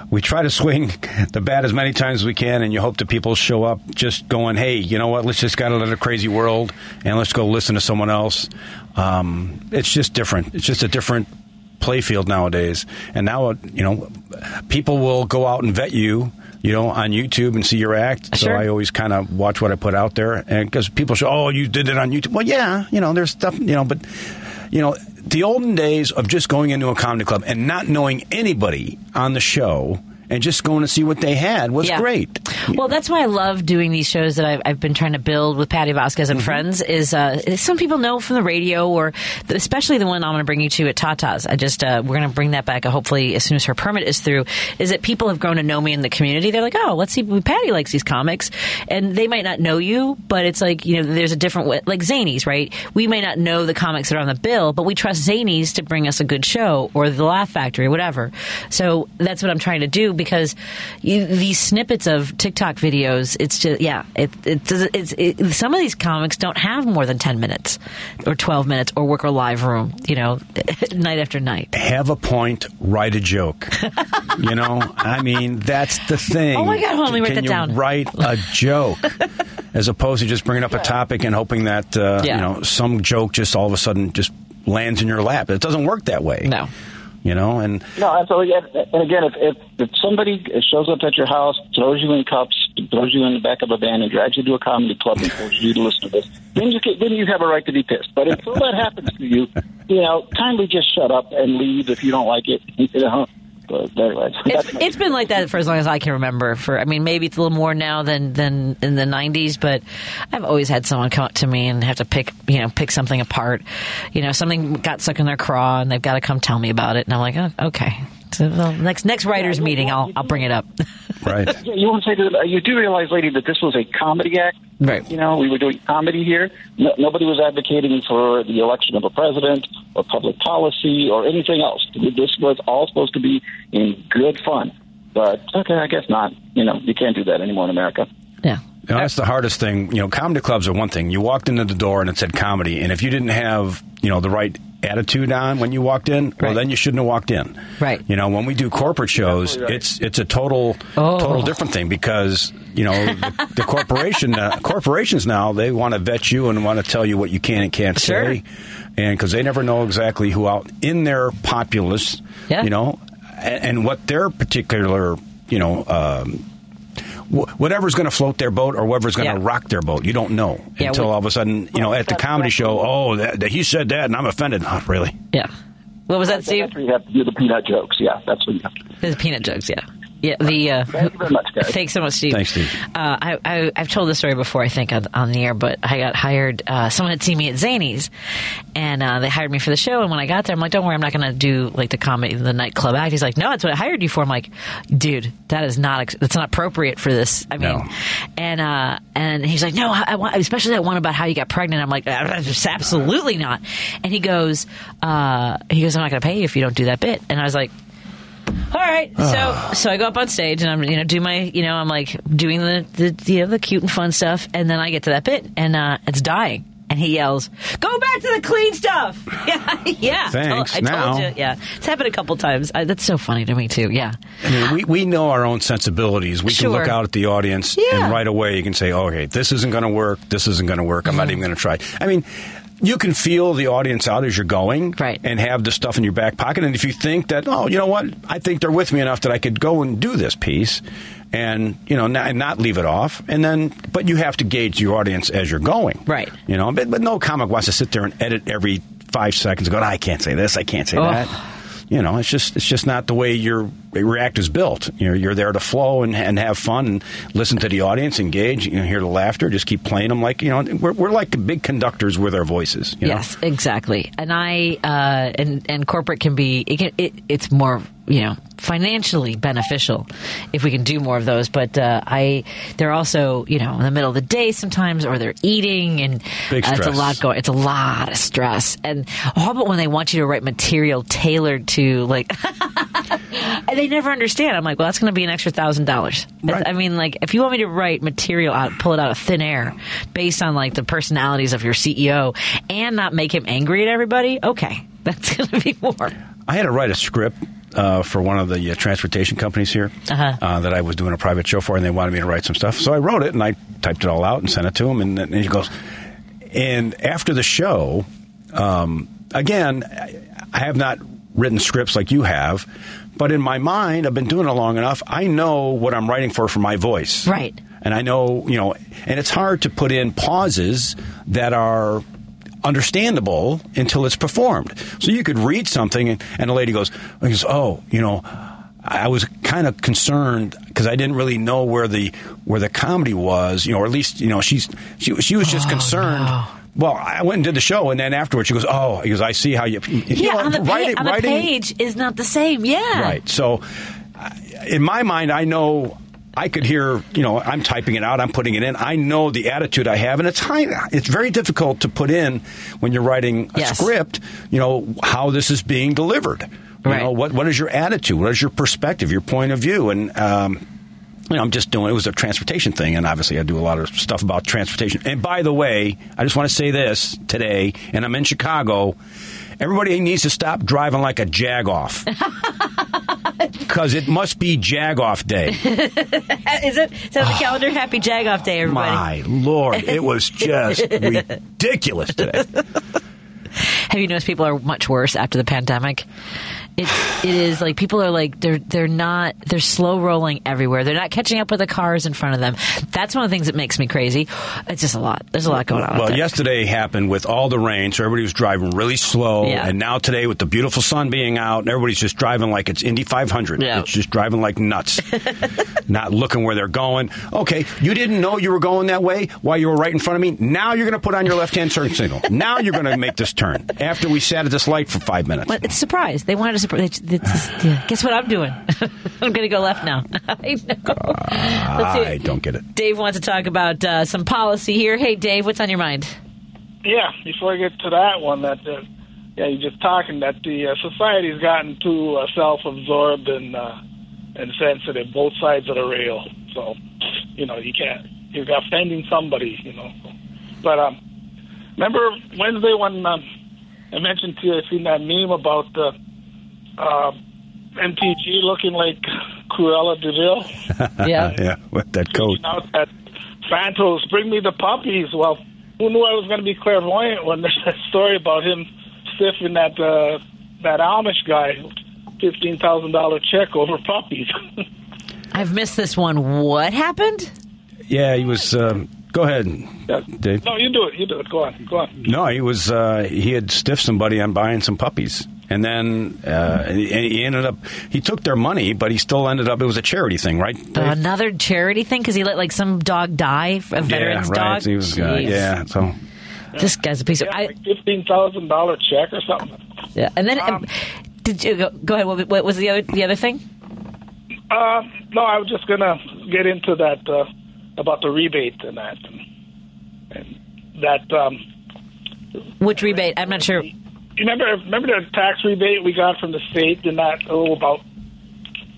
we try to swing the bat as many times as we can, and you hope that people show up just going, "Hey, you know what? Let's just get out of the crazy world and let's go listen to someone else." Um, it's just different. It's just a different playfield nowadays, and now uh, you know people will go out and vet you. You know, on YouTube and see your act. So I always kind of watch what I put out there, and because people say, "Oh, you did it on YouTube." Well, yeah, you know, there's stuff, you know, but you know, the olden days of just going into a comedy club and not knowing anybody on the show and just going to see what they had was Yeah. great. Well, that's why I love doing these shows that I've, I've been trying to build with Patty Vasquez Mm-hmm. and friends. Is uh, some people know from the radio, or especially the one I'm going to bring you to at Tata's. I just uh, we're going to bring that back. uh, Hopefully, as soon as her permit is through, is that people have grown to know me in the community. They're like, oh, let's see, Patty likes these comics, and they might not know you, but it's like you know, there's a different way, like Zanies, right? We may not know the comics that are on the bill, but we trust Zanies to bring us a good show or the Laugh Factory, whatever. So that's what I'm trying to do because you, these snippets of TikTok videos, it's just yeah, it, it does it's it, some of these comics don't have more than ten minutes or twelve minutes or work a live room, you know, night after night. Have a point, write a joke. you know, I mean, that's the thing. Oh my God, hold on, let me write that you down. write a joke as opposed to just bringing up a topic and hoping that uh, Yeah. you know some joke just all of a sudden just lands in your lap? It doesn't work that way. No. You know, and No, absolutely. And again, if, if if somebody shows up at your house, throws you in cups, throws you in the back of a van, and drags you to a comedy club and forces you to listen to this, then you can, then you have a right to be pissed. But until that happens to you, you know, kindly just shut up and leave if you don't like it. You know, but anyway, It's, it's been like that for as long as I can remember. For I mean, maybe it's a little more now than than in the '90s, but I've always had someone come up to me and have to pick you know pick something apart. You know, something got stuck in their craw, and they've got to come tell me about it. And I'm like, oh, okay. So well, next next writers meeting, I'll I'll bring it up. right. Yeah, you want to say that. uh, you do realize, lady, that this was a comedy act. Right. You know, we were doing comedy here. No, nobody was advocating for the election of a president or public policy or anything else. This was all supposed to be in good fun. But okay, I guess not. You know, you can't do that anymore in America. yeah. You know, that's the hardest thing. You know, comedy clubs are one thing. You walked into the door and it said comedy, and if you didn't have, you know, the right attitude on when you walked in, well, Right. then you shouldn't have walked in. Right. You know, when we do corporate shows, right. it's it's a total Oh. total different thing because you know the, the corporation uh, corporations now they want to vet you and want to tell you what you can and can't Sure. say, and because they never know exactly who out in their populace, Yeah. you know, and, and what their particular, you know. Um, wh- Whatever's going to float their boat or whatever's going to Yeah. rock their boat, you don't know Yeah, until we- all of a sudden, you know, at the comedy show. Oh, that, that he said that, and I'm offended. Not really. Yeah. What was that, Steve? That's where you have to do the peanut jokes. Yeah, that's what you have to do. The peanut jokes, yeah. Yeah, the uh, Thank you very much, guys. Thanks so much, Steve. Thanks, Steve. Uh, I, I, I've told this story before, I think, on, on the air, but I got hired. Uh, someone had seen me at Zanies, and uh, they hired me for the show. And when I got there, I'm like, "Don't worry, I'm not going to do like the comedy, the nightclub act." He's like, "No, that's what I hired you for." I'm like, "Dude, that is not that's not appropriate for this." I mean, No. and uh, and he's like, "No, I, I want, especially that one about how you got pregnant." I'm like, "Ah, "Absolutely not." And he goes, uh, "He goes, I'm not going to pay you if you don't do that bit." And I was like all right. So so I go up on stage and I'm you know do my you know I'm like doing the the you know the cute and fun stuff and then I get to that bit and uh, it's dying and he yells, "Go back to the clean stuff." Yeah, yeah. Thanks. I Now- told you. Yeah, it's happened a couple times. I, that's so funny to me too. Yeah. I mean, we, we know our own sensibilities. We Sure. can look out at the audience Yeah. and right away you can say, oh, okay, this isn't going to work. This isn't going to work. I'm Mm-hmm. not even going to try. I mean, you can feel the audience out as you're going Right. and have the stuff in your back pocket. And if you think that, oh, you know what, I think they're with me enough that I could go and do this piece and, you know, not, and not leave it off. And then, but you have to gauge your audience as you're going. Right. You know, but, but no comic wants to sit there and edit every five seconds and go, I can't say this, I can't say Oh. that you know, it's just it's just not the way your React is built. You know, you're there to flow and, and have fun and listen to the audience, engage, you know, hear the laughter, just keep playing them like you know we're we're like big conductors with our voices. You know? Yes, exactly. And I uh, and and corporate can be it, can, it it's more you know financially beneficial if we can do more of those. But uh, I they're also you know in the middle of the day sometimes or they're eating and uh, it's a lot going. It's a lot of stress. And all about when they want you to write material tailored to like. And they never understand. I'm like, well, that's going to be an extra thousand dollars. Right. I mean, like, if you want me to write material out, pull it out of thin air, based on like the personalities of your CEO, and not make him angry at everybody, okay, that's going to be more. I had to write a script uh, for one of the uh, transportation companies here Uh-huh. uh, that I was doing a private show for, and they wanted me to write some stuff. So I wrote it and I typed it all out and sent it to him. And, and he goes, and after the show, um, again, I- I have not written scripts like you have, but in my mind, I've been doing it long enough. I know what I'm writing for for my voice. Right. And I know, you know, and it's hard to put in pauses that are understandable until it's performed. So you could read something and, and a lady goes, oh, you know, I was kind of concerned because I didn't really know where the where the comedy was, you know, or at least you know she's she she was just oh, concerned. Well, I went and did the show, and then afterwards she goes, "Oh, because I see how you." you Yeah, know, on the, pa- writing- on the writing- page is not the same. Yeah. Right. So, in my mind, I know I could hear. You know, I'm typing it out. I'm putting it in. I know the attitude I have, and it's high, it's very difficult to put in when you're writing a Yes. script. You know how this is being delivered. You Right. know what what is your attitude? What is your perspective? Your point of view? And um, you know, I'm just doing. It was a transportation thing, and obviously, I do a lot of stuff about transportation. And by the way, I just want to say this today, and I'm in Chicago. Everybody needs to stop driving like a jagoff. Because it must be jagoff day. Is it? It's on the ah. calendar. Happy Jagoff Day, everybody. My lord, it was just ridiculous today. Have you noticed people are much worse after the pandemic? It's it is like people are like they're they're not they're slow rolling everywhere. They're not catching up with the cars in front of them. That's one of the things that makes me crazy. It's just a lot. There's a lot going on. Well, yesterday happened with all the rain, so everybody was driving really slow. Yeah. And now today, with the beautiful sun being out, everybody's just driving like it's Indy 500. Yeah. It's just driving like nuts, not looking where they're going. Okay, you didn't know you were going that way while you were right in front of me. Now you're going to put on your left-hand turn signal. Now you're going to make this turn after we sat at this light for five minutes. But it's a surprise. They wanted to surprise. Yeah. Guess what I'm doing? I'm going to go left now. I know. Let's see. I don't get it. Dave wants to talk about uh, some policy here. Hey, Dave, what's on your mind? Yeah, before I get to that one, that uh, yeah, you're just talking that the uh, society's gotten too uh, self-absorbed and uh, and sensitive, both sides of the rail. So, you know, you can't you're offending somebody, you know. But um, remember Wednesday when um, I mentioned to you, I seen that meme about the uh, MTG looking like Cruella de Vil. Yeah. yeah, with that coat. out at Santos, bring me the puppies. Well, who knew I was going to be clairvoyant when there's that story about him stiffing that uh, that Amish guy, fifteen thousand dollar check over puppies. I've missed this one. What happened? Yeah, he was. Um, go ahead, yeah. Dave. no, you do it. You do it. Go on. Go on. No, he was. Uh, he had stiffed somebody on buying some puppies, and then uh, and he ended up. He took their money, but he still ended up. It was a charity thing, right? Dave? Another charity thing because he let like some dog die, a veteran's yeah, right. dog. He was. Uh, yeah. So This guy's a piece of. Yeah, I, like fifteen thousand dollar check or something. yeah. And then, um, did you go, go ahead? What, what was the other the other thing? Uh, no, I was just gonna get into that uh, about the rebate and that, and, and that. Um, Which rebate? I'm not sure. You remember remember the tax rebate we got from the state in that oh about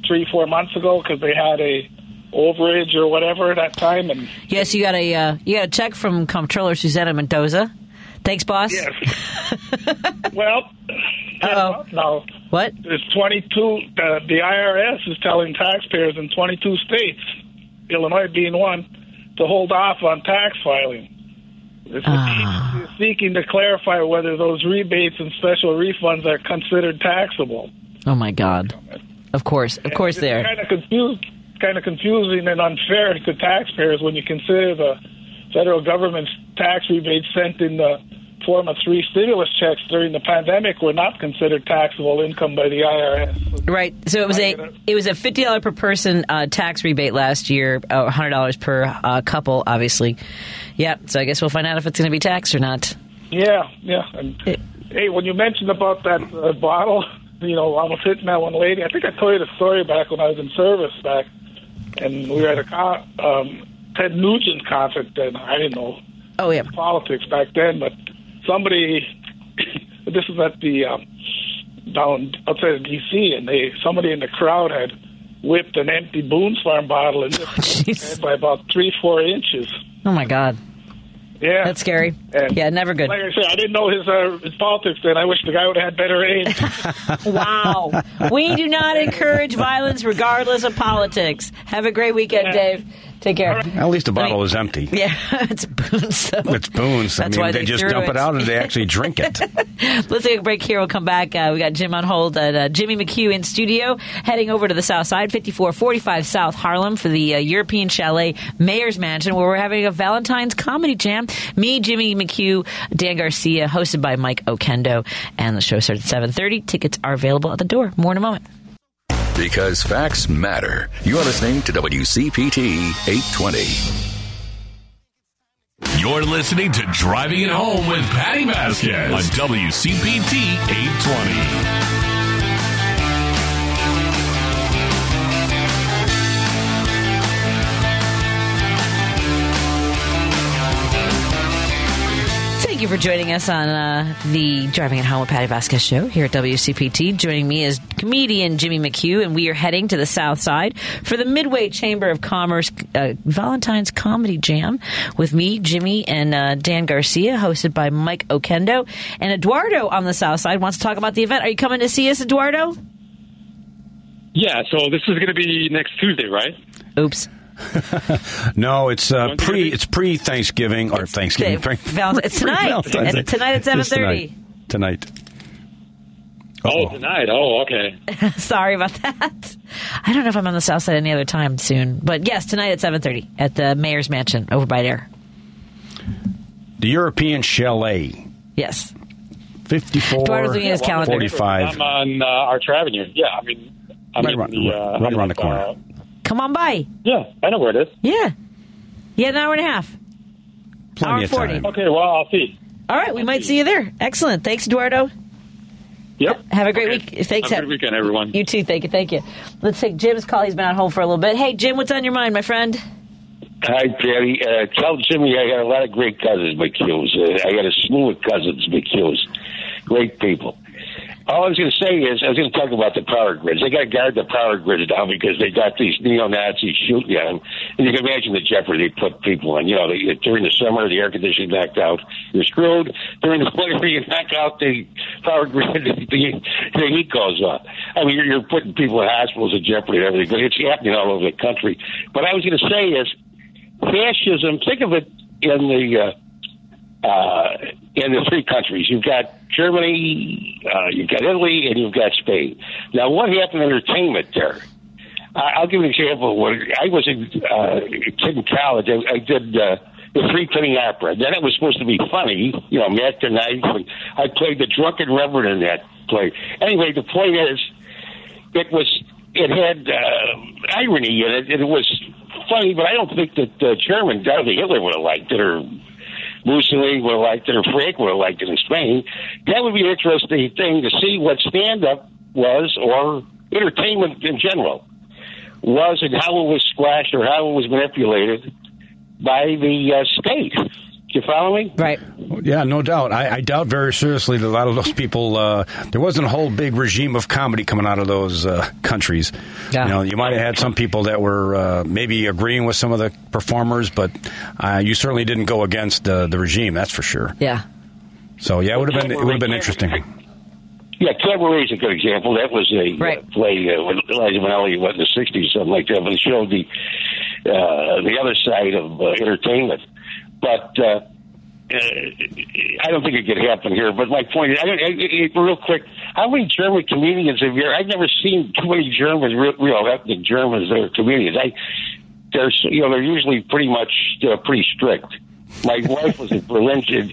three four months ago because they had a overage or whatever at that time and Yes, you got a uh, you got a check from Comptroller Susana Mendoza. Thanks, boss. yes well no What? there's 22 the, the IRS is telling taxpayers in 22 states Illinois being one to hold off on tax filing this is ah. seeking to clarify whether those rebates and special refunds are considered taxable Oh my God! Of course, of course, it's there. kind of confused, kind of confusing and unfair to taxpayers when you consider the federal government's tax rebates sent in the form of three stimulus checks during the pandemic were not considered taxable income by the IRS. Right. So it was a it was a fifty dollar per person uh, tax rebate last year, uh, hundred dollars per uh, couple, obviously. Yeah. So I guess we'll find out if it's going to be taxed or not. Yeah, yeah. And, hey, when you mentioned about that uh, bottle, you know, almost hitting that one lady. I think I told you the story back when I was in service back, and we were at a con- um, Ted Nugent concert. Then I didn't know Oh yeah. politics back then, but somebody, this is at the um, down outside of D.C., and they somebody in the crowd had whipped an empty Boone's Farm bottle and missed Jeez. it by about three four inches. Oh my God. Yeah, That's scary. And yeah, never good. Like I said, I didn't know his uh, his politics. Then I wish the guy would have had better aim. wow. We do not encourage violence regardless of politics. Have a great weekend, Dave. Take care. At least the bottle is empty. Yeah, it's Boone's. though. It's Boone's. I That's mean, why they, they just dump it. it. out and they actually drink it. Let's take a break here. We'll come back. Uh, we got Jim on hold and uh, Jimmy McHugh in studio, heading over to the South Side, 5445 South Harlem for the uh, European Chalet Mayor's Mansion, where we're having a Valentine's comedy jam. Me, Jimmy McHugh, Dan Garcia, hosted by Mike Oquendo, and the show starts at 7.30. Tickets are available at the door. More in a moment. Because facts matter. You're listening to WCPT 820. You're listening to Driving It Home with Patty Vasquez on WCPT 820. Thank you for joining us on uh, the Driving It Home with Patty Vasquez show here at WCPT. Joining me is comedian Jimmy McHugh, and we are heading to the South Side for the Midway Chamber of Commerce uh, Valentine's Comedy Jam with me, Jimmy, and uh, Dan Garcia, hosted by Mike Oquendo. And Eduardo on the South Side wants to talk about the event. Are you coming to see us, Eduardo? Yeah, so this is going to be next Tuesday, right? Oops. No, it's uh, pre. It's pre Thanksgiving or Thanksgiving. Okay, Valentine's- it's tonight. Pre-Valentine's It's tonight at 7:30. Tonight. Oh, tonight. Oh, okay. Sorry about that. I don't know if I'm on the South Side any other time soon, but yes, tonight at 7:30 at the Mayor's Mansion over by there. The European Chalet. Yes. 54. Eduardo's looking at his calendar. 45. I'm on uh, Arch Avenue. Yeah, I mean, I'm Right in around- the, uh, right around the uh, corner. Come on by. yeah, I know where it is. Yeah. Yeah, an hour and a half. Plenty hour of 40. time. Okay, well, I'll see. All right, we might see you there. Excellent. Thanks, Eduardo. Yep. Have a great week. Thanks. Have a good weekend, everyone. You too. Thank you. Thank you. Let's take Jim's call. He's been on hold for a little bit. Hey, Jim, what's on your mind, my friend? Hi, Patty. Uh, tell Jimmy I got a lot of great cousins, McHughes. Uh, I got a slew of cousins, McHughes. Great people. All I was going to say is, I was going to talk about the power grids. They got to guard the power grids now because they got these neo Nazis shooting at them. And you can imagine the jeopardy they put people in. You know, they, during the summer, the air conditioning knocked out, you're screwed. During the winter, you knock out the power grid, the, the heat goes off. I mean, you're, you're putting people in hospitals in jeopardy and everything. But it's happening all over the country. What I was going to say is, fascism. Think of it in the uh, uh, in the three countries. You've got Germany, uh, you've got Italy, and you've got Spain. Now, what happened in entertainment there? I'll give an example. When I was a uh, kid in college, I, I did. Uh, the three penny opera. Then it was supposed to be funny, you know, Matt. And I I played the drunken reverend in that play. Anyway, the point is, it was it had uh, irony in it, and it was funny. But I don't think that uh, German Darby Hitler would have liked it, or Mussolini were or Frank would have liked in Spain. That would be an interesting thing to see what stand up was, or entertainment in general was, and how it was squashed or how it was manipulated by the uh, state. You following? Right. Yeah, no doubt. I, I doubt very seriously that a lot of those people. Uh, there wasn't a whole big regime of comedy coming out of those uh, countries. Yeah. You know, you might have had some people that were uh, maybe agreeing with some of the performers, but uh, you certainly didn't go against uh, the regime. That's for sure. Yeah. So yeah, it would have been it would have been interesting. Yeah, Cabaret is a good example. That was a uh, play uh, when Elijah Minnelli went in the '60s, something like that. But it showed the uh, the other side of uh, entertainment. But uh, uh, I don't think it could happen here. But my point I, I, I, real quick, how many German comedians have you? I've never seen too many Germans, real, real ethnic Germans that are comedians. I, they're you know they're usually pretty much uh, pretty strict. My wife was a Berlin. And,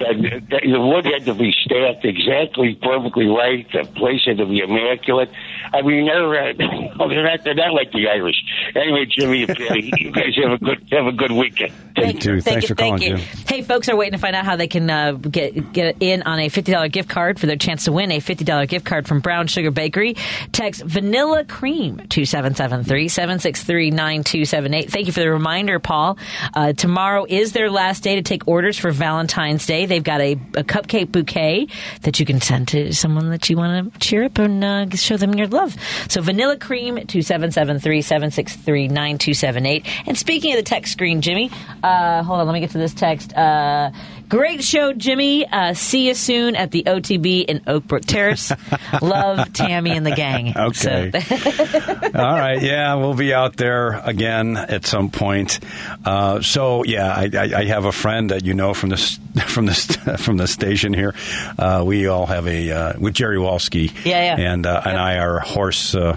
and the wood had to be stacked exactly perfectly right. The place had to be immaculate. I mean, they're uh, they're not they're not like the Irish. Anyway, Jimmy and Patty, you guys have a good have a good weekend. Thank you. Thank you. Thank you. Hey, folks are waiting to find out how they can uh, get get in on a fifty dollar gift card for their chance to win a fifty dollar gift card from Brown Sugar Bakery. Text Vanilla Cream two seven seven three seven six three nine two seven eight. Thank you for the reminder, Paul. Uh, tomorrow is their last day to take orders for Valentine's Day. They've got a, a cupcake bouquet that you can send to someone that you want to cheer up and uh, show them your love. So Vanilla Cream two seven seven three seven six 583-9278. And speaking of the text screen, Jimmy, uh, hold on, let me get to this text. Uh, great show, Jimmy. Uh, see you soon at the OTB in Oakbrook Terrace. Love Tammy and the gang. Okay. All right. Yeah, we'll be out there again at some point. Uh, so yeah, I, I, I have a friend that you know from this from this from the station here. Uh, we all have a uh, with Jerry Walski. Yeah, yeah. And uh, and I are horse uh,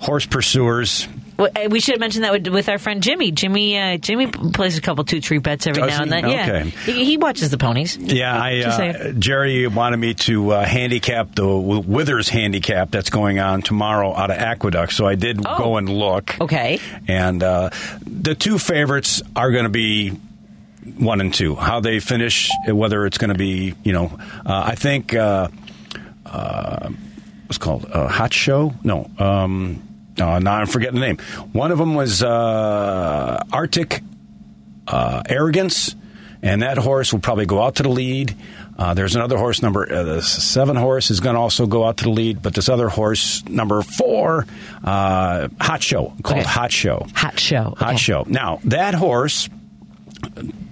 horse pursuers. Uh, we should have mentioned that with, with our friend Jimmy. Jimmy uh, Jimmy plays a couple two tree bets every Does now and he? then. Yeah, Okay. he, he watches the ponies. Yeah, I, uh. Jerry wanted me to uh, handicap the Withers handicap that's going on tomorrow out of Aqueduct, so I did go and look. Oh. Okay. And uh, the two favorites are going to be one and two. How they finish, whether it's going to be, you know, uh, I think uh, uh, what's it called uh, Hot Show. No, um, no, now I'm forgetting the name. One of them was uh, Arctic uh, Arrogance, and that horse will probably go out to the lead. Uh, there's another horse, number uh, the seven horse, is going to also go out to the lead, but this other horse, number four, uh, Hot Show, called Okay. Hot Show. Hot show. Hot Show. Now that horse,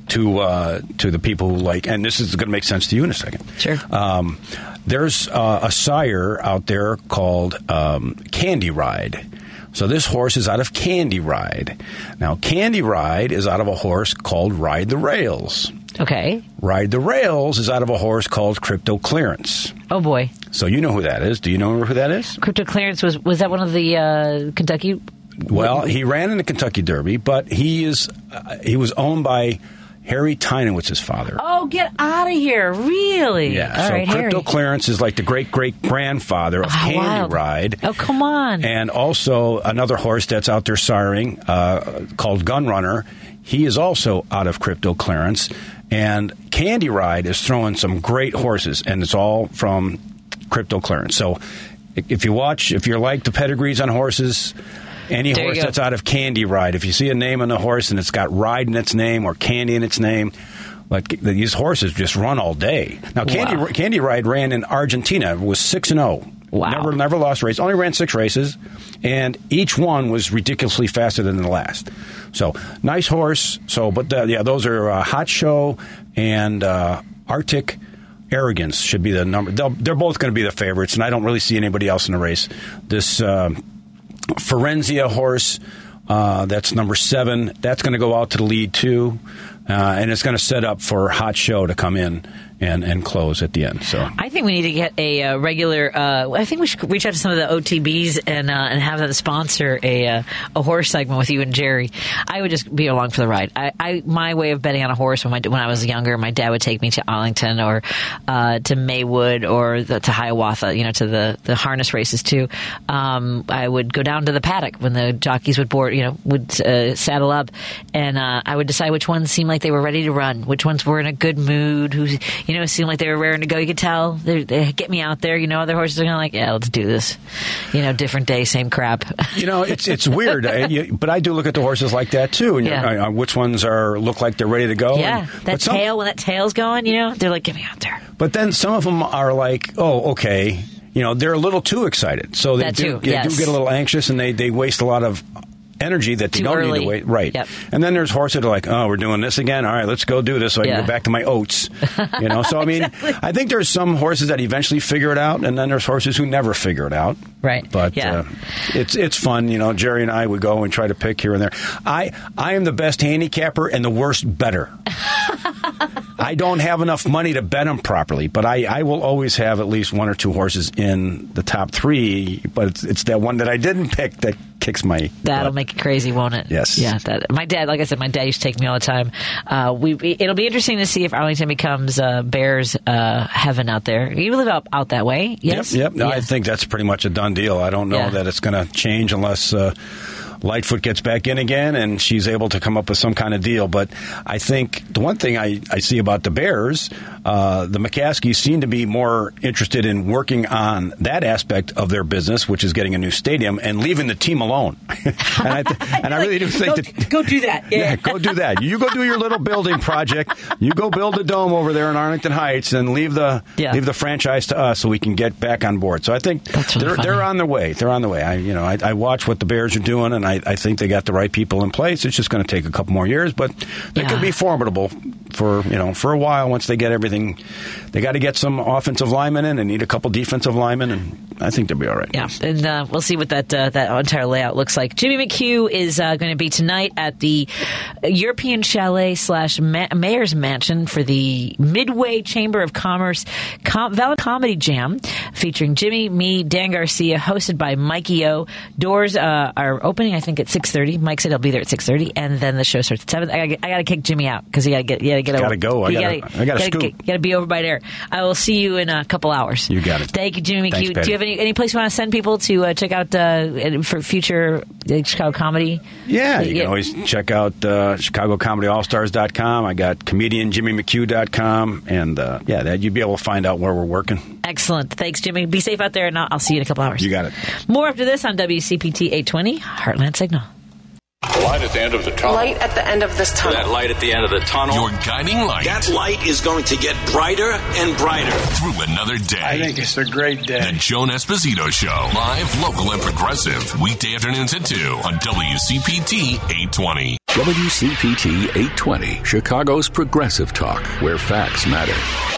to uh, to the people who like, and this is going to make sense to you in a second. Sure. Um, there's uh, a sire out there called um, Candy Ride. So this horse is out of Candy Ride. Now Candy Ride is out of a horse called Ride the Rails. Okay. Ride the Rails is out of a horse called Cryptoclearance. Oh boy, So you know who that is? Do you know who that is? cryptoclearance was was that one of the uh, Kentucky? Well, he ran in the Kentucky Derby, but he is uh, he was owned by Harry Teinowitz's father. Oh, get out of here! Really? Yeah, All so right, Crypto Harry. Clearance is like the great great grandfather of How Candy wild. Ride. Oh, come on. And also another horse that's out there siring uh, called Gun Runner. He is also out of Cryptoclearance. And Candy Ride is throwing some great horses, and it's all from Cryptoclearance. So if you watch, if you're like the pedigrees on horses, any There horse that's out of Candy Ride, if you see a name on the horse and it's got Ride in its name or Candy in its name, like these horses just run all day. Now, Candy Wow. Candy Ride ran in Argentina, was six and zero. Wow. Never never lost a race. Only ran six races, and each one was ridiculously faster than the last. So nice horse. So, but uh, yeah, those are uh, Hot Show and uh, Arctic. Arrogance should be the number. They'll, they're both going to be the favorites, and I don't really see anybody else in the race. This uh, Forenzia horse, uh, that's number seven. That's going to go out to the lead too, uh, and it's going to set up for Hot Show to come in and, and close at the end. So I think we need to get a uh, regular. Uh, I think we should reach out to some of the OTBs and uh, and have them sponsor a uh, a horse segment with you and Jerry. I would just be along for the ride. I, I my way of betting on a horse when my when I was younger, my dad would take me to Arlington or uh, to Maywood or the, to Hiawatha. You know, to the the harness races too. Um, I would go down to the paddock when the jockeys would board. You know, would uh, saddle up, and I would decide which ones seemed like they were ready to run, which ones were in a good mood, who you know it seemed like they were raring to go. You could tell they, they get me out there. You know, other horses are kind of like, yeah, let's do this. You know, different day, same crap. you know, it's it's weird, I, you, but I do look at the horses like that too. And Yeah. you're- uh, which ones are look like they're ready to go? yeah, and- that some- tail when that tail's going, you know, they're like, get me out there. But then some of them are like, oh, okay. You know, they're a little too excited. So they, That do, too, they yes. do get a little anxious and they, they waste a lot of energy that they Too don't need to wait. Right. Yep. And then there's horses that are like, oh, we're doing this again. All right, let's go do this so I can go back to my oats. You know, so I mean, I think there's some horses that eventually figure it out, and then there's horses who never figure it out. Right. But Yeah. uh, it's it's fun. You know, Jerry and I would go and try to pick here and there. I I am the best handicapper and the worst better. I don't have enough money to bet them properly, but I, I will always have at least one or two horses in the top three. But it's, it's that one that I didn't pick that kicks my. That'll butt. make it crazy, won't it? Yes. Yeah. That, my dad, like I said, my dad used to take me all the time. Uh, we, we- it'll be interesting to see if Arlington becomes uh, Bears uh, heaven out there. You live out, out that way, yes? Yep, yep. No, I think that's pretty much a done deal. I don't know Yeah. that it's going to change unless uh, Lightfoot gets back in again and she's able to come up with some kind of deal. But I think the one thing I, I see about the Bears, uh, the McCaskeys seem to be more interested in working on that aspect of their business, which is getting a new stadium, and leaving the team alone. and, I th- and I really do think go, that. go do that. Yeah, go do that. You go do your little building project. You go build a dome over there in Arlington Heights, and leave the Yeah. leave the franchise to us so we can get back on board. So I think really they're funny. they're on their way. They're on the way. I you know I, I watch what the Bears are doing, and I, I think they got the right people in place. It's just going to take a couple more years, but they Yeah. could be formidable for you know for a while once they get everything. They got to get some offensive linemen in and need a couple defensive linemen, and I think they'll be all right. Yeah, and uh, we'll see what that uh, that entire layout looks like. Jimmy McHugh is uh, going to be tonight at the European Chalet slash Ma- Mayor's Mansion for the Midway Chamber of Commerce Com- Val Comedy Jam, featuring Jimmy, me, Dan Garcia, hosted by Mikey O. Doors uh, are opening, I think, at six thirty. Mike said he'll be there at six thirty, and then the show starts at seven. I, got to kick Jimmy out because he got to get, you got to get, Gotta go. I you gotta- I gotta scoot. get- got to be over by there. I will see you in a couple hours. You got it. Thank you, Jimmy Thanks, McHugh. Patty. Do you have any any place you want to send people to uh, check out uh, for future uh, Chicago comedy? Yeah, you can always check out uh, ChicagoComedyAllStars.com. I got comedian ComedianJimmyMcHugh.com. And uh, yeah, that you'd be able to find out where we're working. Excellent. Thanks, Jimmy. Be safe out there, and I'll, I'll see you in a couple hours. You got it. More after this on WCPT 820 Heartland Signal. Light at the end of the tunnel. Light at the end of this tunnel. That light at the end of the tunnel. Your guiding light. That light is going to get brighter and brighter. Through another day. I think it's a great day. The Joan Esposito Show. Live, local, and progressive. Weekday afternoons at 2 on WCPT 820. WCPT 820, Chicago's progressive talk, where facts matter.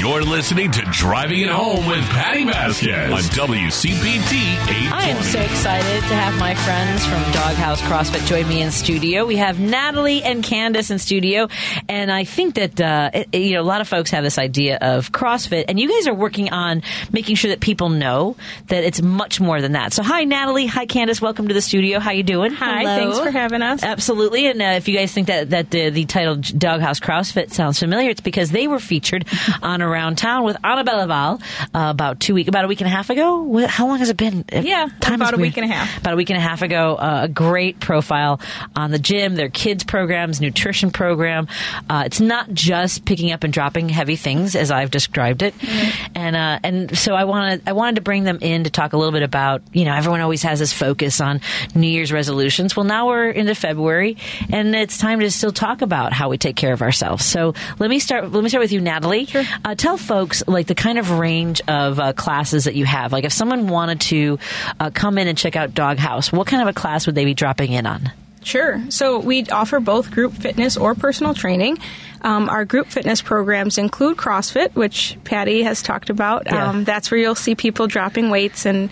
You're listening to Driving It Home with Patty Vasquez on WCPT 820. I am so excited to have my friends from Doghouse CrossFit join me in studio. We have Natalie and Candace in studio, and I think that uh, it- you know a lot of folks have this idea of CrossFit, and you guys are working on making sure that people know that it's much more than that. So, hi Natalie, hi Candace, welcome to the studio. How you doing? Hi, thanks for having us. Absolutely, and uh, if you guys think that that the, the title Doghouse CrossFit sounds familiar, it's because they were featured on Around Town with Ana Belaval uh, about two week about a week and a half ago. How long has it been? Yeah, Time about a weird. week and a half. About a week and a half ago, uh, a great profile on the gym, their kids programs, nutrition program. Uh, it's not just picking up and dropping heavy things as I've described it, Mm-hmm. and uh, and so I wanted I wanted to bring them in to talk a little bit about you know everyone always has this focus on New Year's resolutions. Well, now we're into February, and it's time to still talk about how we take care of ourselves. So let me start. Let me start with you, Natalie. Sure. Tell folks like the kind of range of uh, classes that you have. Like if someone wanted to uh, come in and check out Doghouse, what kind of a class would they be dropping in on? Sure. So we offer both group fitness or personal training. Um, our group fitness programs include CrossFit, which Patty has talked about. Yeah. Um, that's where you'll see people dropping weights and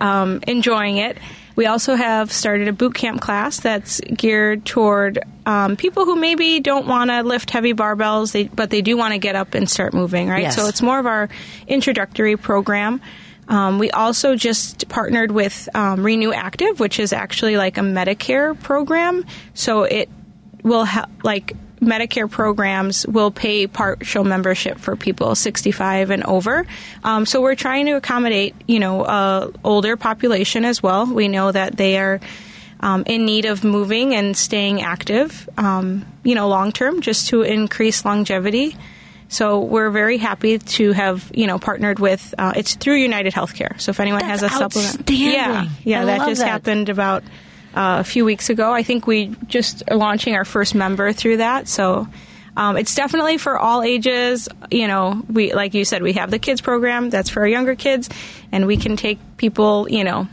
um, enjoying it. We also have started a boot camp class that's geared toward um, people who maybe don't want to lift heavy barbells, they, but they do want to get up and start moving, right? Yes. So it's more of our introductory program. Um, we also just partnered with um, Renew Active, which is actually like a Medicare program. So it will ha- like Medicare programs will pay partial membership for people 65 and over. Um, so we're trying to accommodate, you know, a older population as well. We know that they are um, in need of moving and staying active, um, you know, long term, just to increase longevity. So we're very happy to have you know partnered with. Uh, it's through United Healthcare. So if anyone That's has a supplement, yeah, yeah, I that just that. happened about uh, a few weeks ago. I think we just are launching our first member through that. So. Um, it's definitely for all ages. You know, we like you said, we have the kids program that's for our younger kids, and we can take people, you know,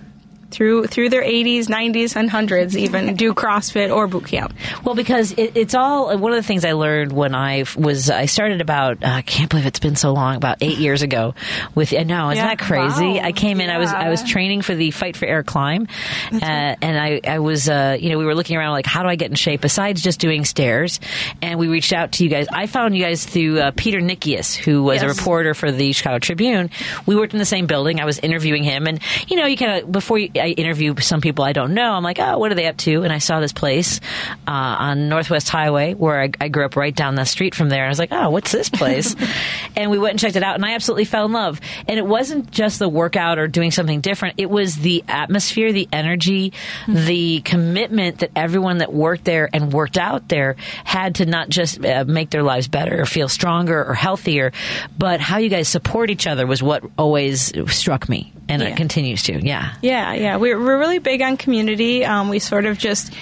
through through their 80s, 90s, and hundreds, even do CrossFit or boot camp. Well, because it, it's all one of the things I learned when I was I started about uh, I can't believe it's been so long about eight years ago. With uh, no, isn't Yeah. that crazy? Wow. I came in, I was I was training for the Fight for Air climb, uh, and I I was uh, you know we were looking around like how do I get in shape besides just doing stairs, and we reached out to you guys. I found you guys through uh, Peter Nickeas, who was a reporter for the Chicago Tribune. We worked in the same building. I was interviewing him, and you know you kind of before you I interview some people I don't know. I'm like, oh, what are they up to? And I saw this place uh, on Northwest Highway where I, I grew up right down the street from there. And I was like, oh, what's this place? and we went and checked it out, and I absolutely fell in love. And it wasn't just the workout or doing something different. It was the atmosphere, the energy, the commitment that everyone that worked there and worked out there had to not just uh, make their lives better or feel stronger or healthier, but how you guys support each other was what always struck me, and Yeah. it continues to. Yeah. Yeah, yeah, we're we're really big on community. Um, we sort of just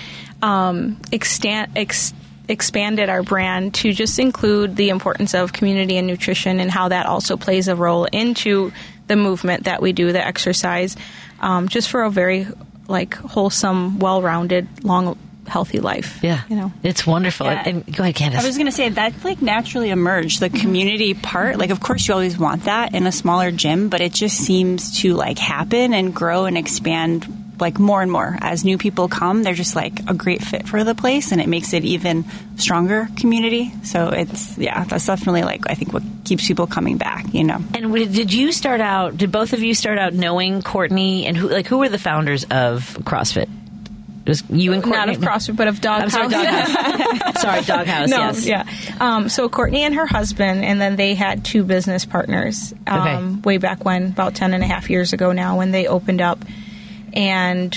um, extant, ex, expanded our brand to just include the importance of community and nutrition and how that also plays a role into the movement that we do, the exercise, um, just for a very like wholesome, well-rounded, long, healthy life. Yeah, you know, it's wonderful. Yeah. And, and go ahead, Candace. I was going to say that like naturally emerged the community part. Like, of course, you always want that in a smaller gym, but it just seems to like happen and grow and expand like more and more as new people come. They're just like a great fit for the place, and it makes it even stronger community. So it's yeah, that's definitely like I think what keeps people coming back. You know. And did you start out? Did both of you start out knowing Courtney and who? Like, who were the founders of CrossFit? Was you and Courtney? Not of CrossFit, but of Doghouse. Sorry, Doghouse. sorry, Doghouse. no, yes. yeah. Um, so Courtney and her husband, and then they had two business partners um, Okay. way back when, about 10 and a half years ago now, when they opened up. And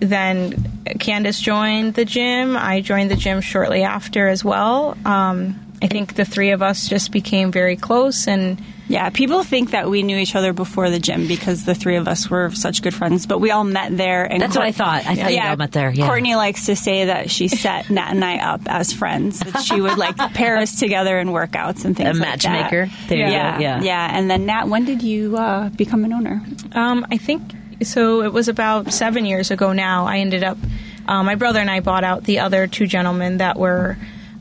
then Candace joined the gym. I joined the gym shortly after as well. Um, I think the three of us just became very close and Yeah, people think that we knew each other before the gym because the three of us were such good friends, but we all met there. And That's what I thought. I thought you all met there, yeah. Courtney likes to say that she set Nat and I up as friends. That she would like pair us together in workouts and things A like that. matchmaker. There you yeah, yeah. yeah. And then Nat, when did you uh, become an owner? Um, I think so. It was about seven years ago now. I ended up, um, my brother and I bought out the other two gentlemen that were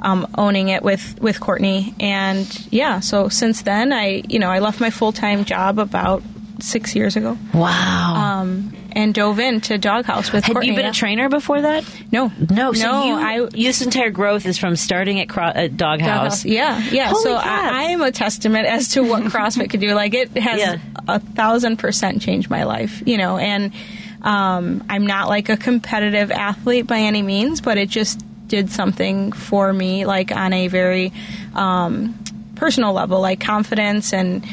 um, owning it with with Courtney, and yeah. So since then, I you know I left my full time job about six years ago. Wow. Um, and dove into Doghouse with Had Courtney. you been yeah. a trainer before that? No, no. So No, you, I- this entire growth is from starting at, Cro- at Doghouse. Doghouse. Yeah, yeah. Holy so. I, I am a testament as to what CrossFit could do. Like it has Yeah. a thousand percent changed my life, you know. And um, I'm not like a competitive athlete by any means, but it just did something for me, like on a very um, personal level, like confidence and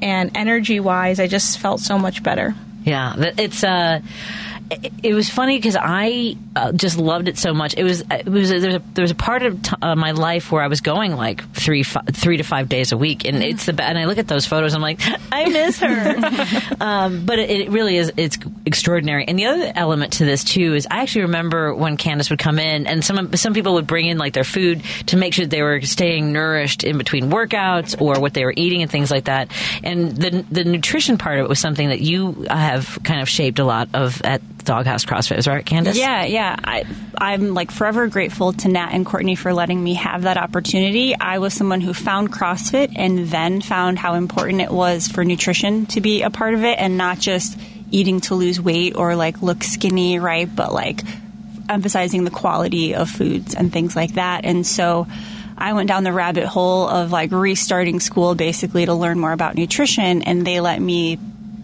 and energy wise. I just felt so much better. Yeah, it's uh, it, it was funny because I uh, just loved it so much. It was it was there was a, there was a part of t- uh, my life where I was going like three fi- three to five days a week, and it's the and I look at those photos, I'm like, I miss her. um, but it, it really is it's extraordinary. And the other element to this too is I actually remember when Candace would come in, and some some people would bring in like their food to make sure they were staying nourished in between workouts or what they were eating and things like that. And the the nutrition part of it was something that you have kind of shaped a lot of at Doghouse CrossFit, is right, Candace? Yeah, yeah. I, I'm like forever grateful to Nat and Courtney for letting me have that opportunity. I was someone who found CrossFit and then found how important it was for nutrition to be a part of it and not just eating to lose weight or like look skinny, right? But like emphasizing the quality of foods and things like that. And so I went down the rabbit hole of like restarting school basically to learn more about nutrition and they let me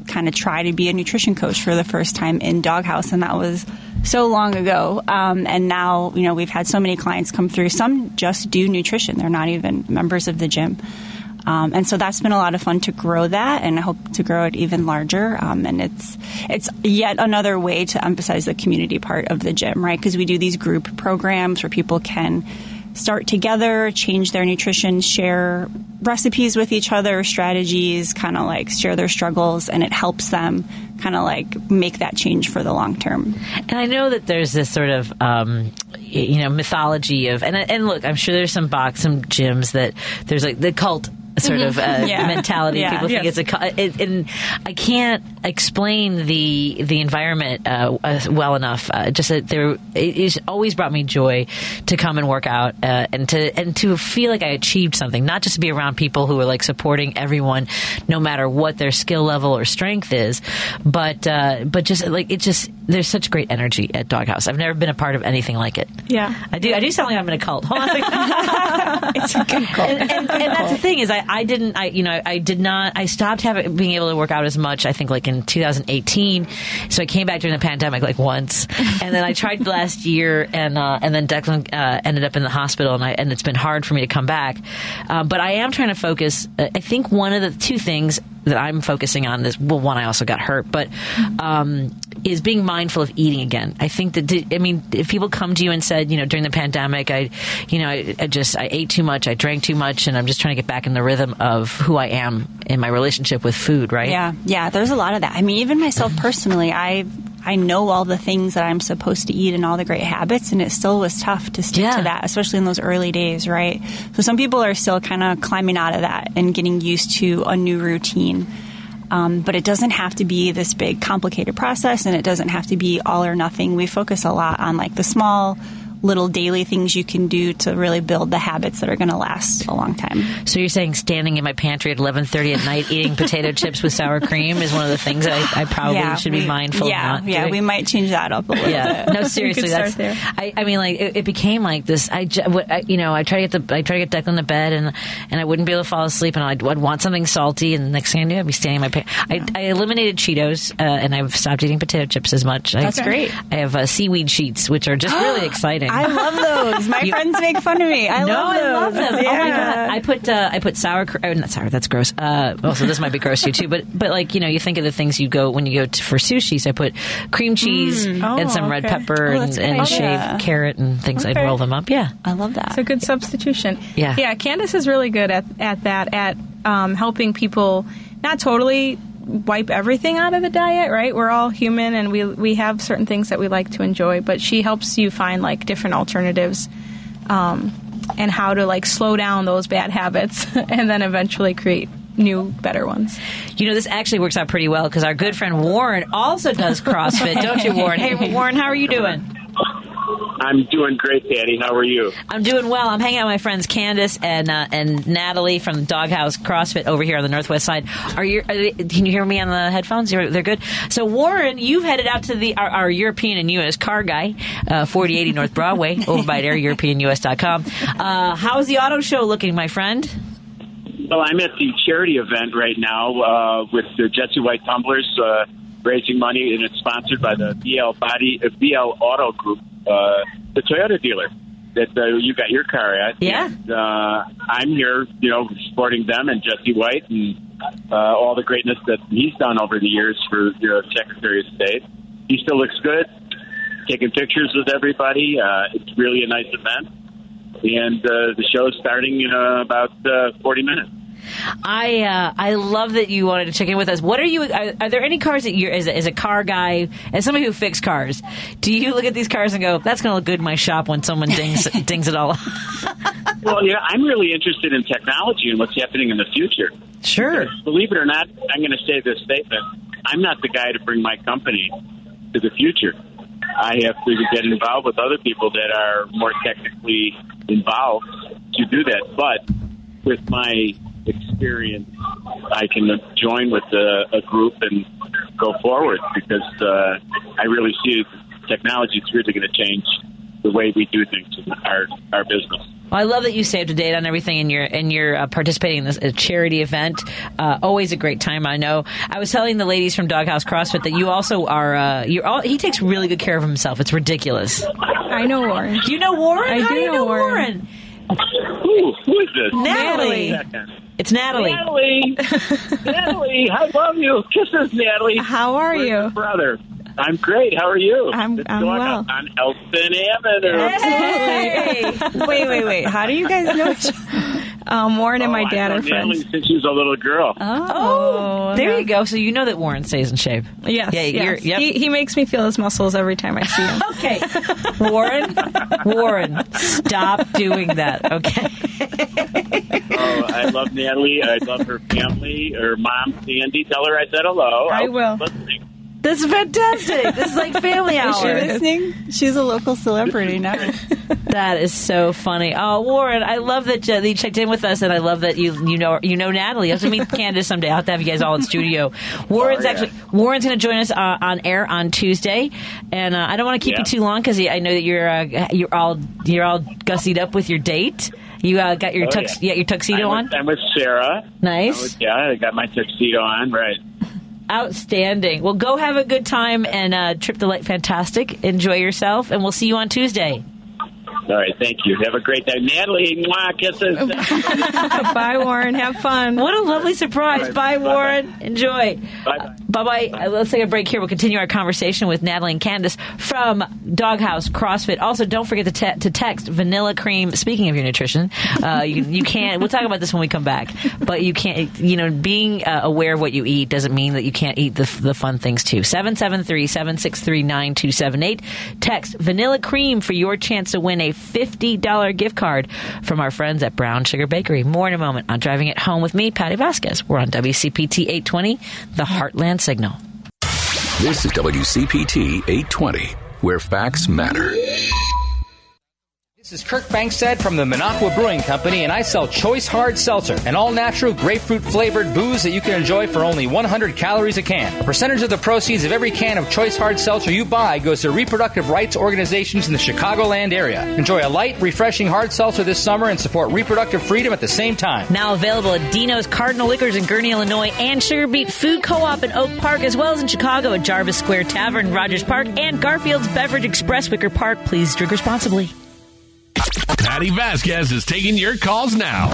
kind of try to be a nutrition coach for the first time in Doghouse, and that was so long ago. Um, and now, you know, we've had so many clients come through. Some just do nutrition; they're not even members of the gym. Um, and so that's been a lot of fun to grow that, and I hope to grow it even larger. Um, and it's it's yet another way to emphasize the community part of the gym, right? Because we do these group programs where people can start together, change their nutrition, share recipes with each other, strategies, kind of like share their struggles, and it helps them kind of like make that change for the long term. And I know that there's this sort of, um, you know, mythology of, and and look, I'm sure there's some box, some gyms that there's like the cult sort Mhm. of uh, Yeah. mentality. Yeah. People think Yes. it's a, and I can't explain the the environment uh, uh, well enough. Uh, just that there, it, it's always brought me joy to come and work out uh, and to and to feel like I achieved something. Not just to be around people who are like supporting everyone, no matter what their skill level or strength is, but uh, but just like it just there's such great energy at Doghouse. I've never been a part of anything like it. Yeah. I do. I do sound like I'm in a cult. Hold on. a second. it's a good cult. And, and, and that's the thing is, I, I, didn't. I you know I did not. I stopped having being able to work out as much. I think like in 2018. So I came back during the pandemic like once, and then I tried last year, and uh, and then Declan uh, ended up in the hospital, and I and it's been hard for me to come back. Uh, but I am trying to focus. uh, I think one of the two things that I'm focusing on is well, one I also got hurt, but um, is being mindful of eating again. I think that I mean, if people come to you and said, you know, during the pandemic, I, you know, I, I just I ate too much, I drank too much, and I'm just trying to get back in the rhythm of who I am in my relationship with food. Right? Yeah, yeah. There's a lot of that. I mean, even myself personally, I I know all the things that I'm supposed to eat and all the great habits, and it still was tough to stick to that, especially in those early days, right? So some people are still kind of climbing out of that and getting used to a new routine. Um, but it doesn't have to be this big, complicated process, and it doesn't have to be all or nothing. We focus a lot on like the small, little daily things you can do to really build the habits that are going to last a long time. So you're saying standing in my pantry at 11:30 at night eating potato chips with sour cream is one of the things I, I probably Yeah, should be mindful yeah, of not yeah, doing. we might change that up a little yeah, bit. no, seriously, that's. I, I mean, like it, it became like this. I, ju- what- I, you know, I try to get the, I try to get Declan to bed, and and I wouldn't be able to fall asleep, and I'd, I'd want something salty, and the next thing I knew, I'd be standing in my. Pa- I, I eliminated Cheetos, uh, and I've stopped eating potato chips as much. That's I, great. I have uh, seaweed sheets, which are just really exciting. I love those. My You- friends make fun of me. I no, love those. I love them. Oh my Yeah. god! I put uh, I put sour. cr- Oh, not sour. That's gross. Uh, also, this might be gross to you too. But but like you know, you think of the things you go when you go to, for sushi. So I put cream cheese Mm. and Oh, some red pepper Oh, and, and good. shaved Yeah. carrot and things. I'd roll them up. Yeah, I love that. It's a good substitution. Yeah. Yeah, Candace is really good at, at that, at um, helping people not totally wipe everything out of the diet, right? We're all human and we, we have certain things that we like to enjoy, but she helps you find like different alternatives um, and how to like slow down those bad habits and then eventually create new, better ones. You know, this actually works out pretty well because our good friend Warren also does CrossFit, don't you, Warren? Hey, Warren, how are you doing? I'm doing great, Daddy. How are you? I'm doing well. I'm hanging out with my friends Candace and uh, and Natalie from Doghouse CrossFit over here on the northwest side. Are you? Are they, can you hear me on the headphones? You're, they're good. So Warren, you've headed out to the our, our European and U.S. car guy, uh, 4080 North Broadway, over by there, EuropeanUS.com. Uh, how's the auto show looking, my friend? Well, I'm at the charity event right now uh, with the Jesse White Tumblers, uh, raising money, and it's sponsored by the BL Body uh, BL Auto Group, uh, the Toyota dealer that uh, you got your car at. Yeah. And, uh, I'm here, you know, supporting them and Jesse White and uh, all the greatness that he's done over the years for the Secretary of State. He still looks good, taking pictures with everybody. Uh, it's really a nice event. And uh, the show's starting in uh, about uh, 40 minutes. I uh, I love that you wanted to check in with us. What are you? Are, are there any cars that you're as a, as a car guy, as somebody who fixes cars? Do you look at these cars and go, "That's going to look good in my shop when someone dings dings it all"? up"? Well, yeah, I'm really interested in technology and what's happening in the future. Sure. Believe it or not, I'm going to say this statement. I'm not the guy to bring my company to the future. I have to get involved with other people that are more technically involved to do that. But with my experience, I can join with a, a group and go forward because uh, I really see technology is really going to change the way we do things in our our business. Well, I love that you stay up to date on everything, and you're and you're uh, participating in this uh, charity event. Uh, always a great time. I know. I was telling the ladies from Doghouse CrossFit that you also are. Uh, you're all, he takes really good care of himself. It's ridiculous. I know Warren. Do you know Warren? I How do do you know know Warren. Who, who is this? Natalie. It's Natalie. Natalie. Natalie, I love you. Kisses, Natalie. How are Where's you? brother? I'm great. How are you? I'm- It's I'm going well. On, on Elton Avenue. Absolutely. wait, wait, wait. How do you guys know each other? Um, Warren and Oh, my I've dad known are friends. Natalie since she was a little girl. Oh, there you go. So you know that Warren stays in shape. Yes, Yeah, you're- yes. yep. He, he makes me feel his muscles every time I see him. Okay, Warren, Warren, stop doing that. Okay. Oh, I love Natalie. I love her family. Her mom, Sandy. Tell her I said hello. I hope will. listening. This is fantastic. This is like family hour. Is she listening? She's a local celebrity now. That is so funny. Oh, Warren, I love that uh, you checked in with us, and I love that you you know you know Natalie. I have to meet Candace someday. I'll have to have you guys all in studio. Warren's Oh, yeah. actually Warren's going to join us uh, on air on Tuesday, and uh, I don't want to keep you too long because I know that you're uh, you're all you're all gussied up with your date. You uh, got your Oh, tux, yeah. yeah. your tuxedo I'm on. I'm with Sarah. Nice. With- yeah, I got my tuxedo on. Right. Outstanding. Well, go have a good time and uh, trip the light fantastic. Enjoy yourself, and we'll see you on Tuesday. All right. Thank you. Have a great day, Natalie. Mwah, kisses. Bye, Warren. Have fun. What a lovely surprise. Bye, Warren. Enjoy. Bye. Bye bye. Let's take a break here. We'll continue our conversation with Natalie and Candace from Doghouse CrossFit. Also, don't forget to, te- to text vanilla cream. Speaking of your nutrition, uh, you, you can't. We'll talk about this when we come back. But you can't. You know, being uh, aware of what you eat doesn't mean that you can't eat the, the fun things too. 773 763 9278. Text vanilla cream for your chance to win a fifty dollar gift card from our friends at Brown Sugar Bakery. More in a moment on driving it home with me, Patty Vasquez. We're on WCPT eight twenty, the Heartland Signal. This is WCPT 820, where facts matter. This is Kirk Bangstad from the Minocqua Brewing Company, and I sell Choice Hard Seltzer, an all natural grapefruit flavored booze that you can enjoy for only 100 calories a can. A percentage of the proceeds of every can of Choice Hard Seltzer you buy goes to reproductive rights organizations in the Chicagoland area. Enjoy a light, refreshing hard seltzer this summer and support reproductive freedom at the same time. Now available at Dino's Cardinal Liquors in Gurnee, Illinois, and Sugar Beet Food Co-op in Oak Park, as well as in Chicago at Jarvis Square Tavern, Rogers Park, and Garfield's Beverage Express, Wicker Park. Please drink responsibly. Patty Vasquez is taking your calls now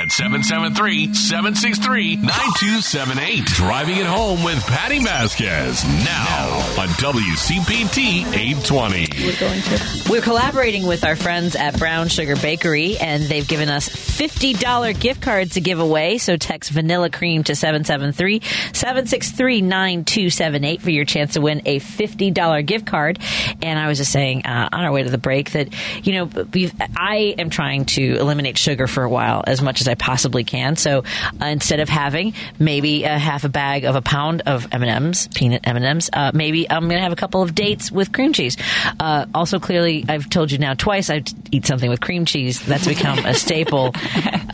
at 773-763-9278. Driving it home with Patty Vasquez now on WCPT 820. We're going We're collaborating with our friends at Brown Sugar Bakery, and they've given us $50 gift cards to give away. So text vanilla cream to 773 763 9278 for your chance to win a $50 gift card. And I was just saying uh, on our way to the break that, you know, I am trying to eliminate sugar for a while as much as I possibly can. So uh, instead of having maybe a half a bag of a pound of M&Ms, peanut M&Ms, uh, maybe I'm going to have a couple of dates with cream cheese. Uh, also, clearly, I've told you now twice I eat something with cream cheese. That's become a staple.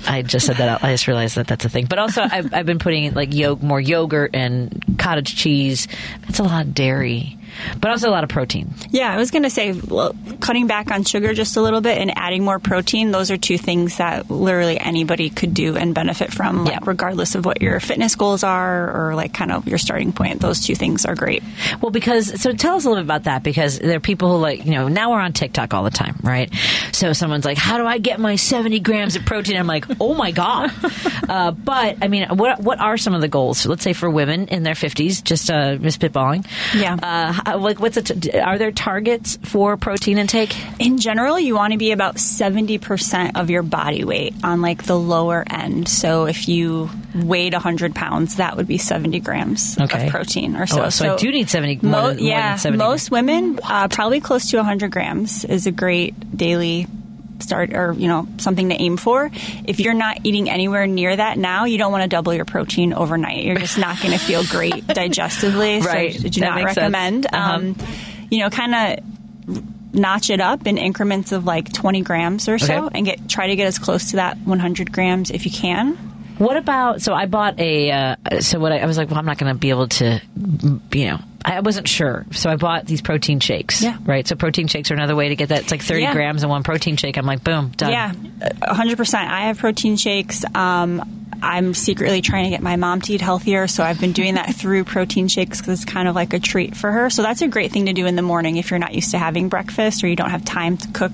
I just said that. Out. I just realized that that's a thing. But also, I've, I've been putting like yo- more yogurt and cottage cheese. That's a lot of dairy, but also a lot of protein. Yeah, I was going to say well, cutting back on sugar just a little bit and adding more protein. Those are two things that literally anybody could do and benefit from, like regardless of what your fitness goals are or like kind of your starting point. Those two things are great. Well, because so tell us a little bit about that because there are people who like you know now we're on TikTok all the time, right? So someone's like, "How do I get my seventy grams of protein?" I'm like, "Oh my god!" uh, but I mean, what what are some of the goals? Let's say for women in their fifties, just uh, miss spitballing. Yeah. Uh, how- like, what's it? Are there targets for protein intake? In general, you want to be about 70% of your body weight on like the lower end. So if you weighed 100 pounds, that would be 70 grams Okay. of protein or so. Oh, so I do need 70 more Mo- more yeah, than 70 most women, uh, probably close to 100 grams is a great daily start or you know something to aim for if you're not eating anywhere near that now you don't want to double your protein overnight you're just not going to feel great digestively Right. so I do That not recommend Uh-huh. um, you know kind of notch it up in increments of like 20 grams or so Okay. and get try to get as close to that 100 grams if you can What about? So I bought a. Uh, so what I, I was like, well, I'm not going to be able to, you know, I wasn't sure. So I bought these protein shakes. Yeah. Right. So protein shakes are another way to get that. It's like 30 Yeah. grams in one protein shake. I'm like, boom, done. Yeah, hundred percent. I have protein shakes. Um, I'm secretly trying to get my mom to eat healthier, so I've been doing that through protein shakes because it's kind of like a treat for her. So that's a great thing to do in the morning if you're not used to having breakfast or you don't have time to cook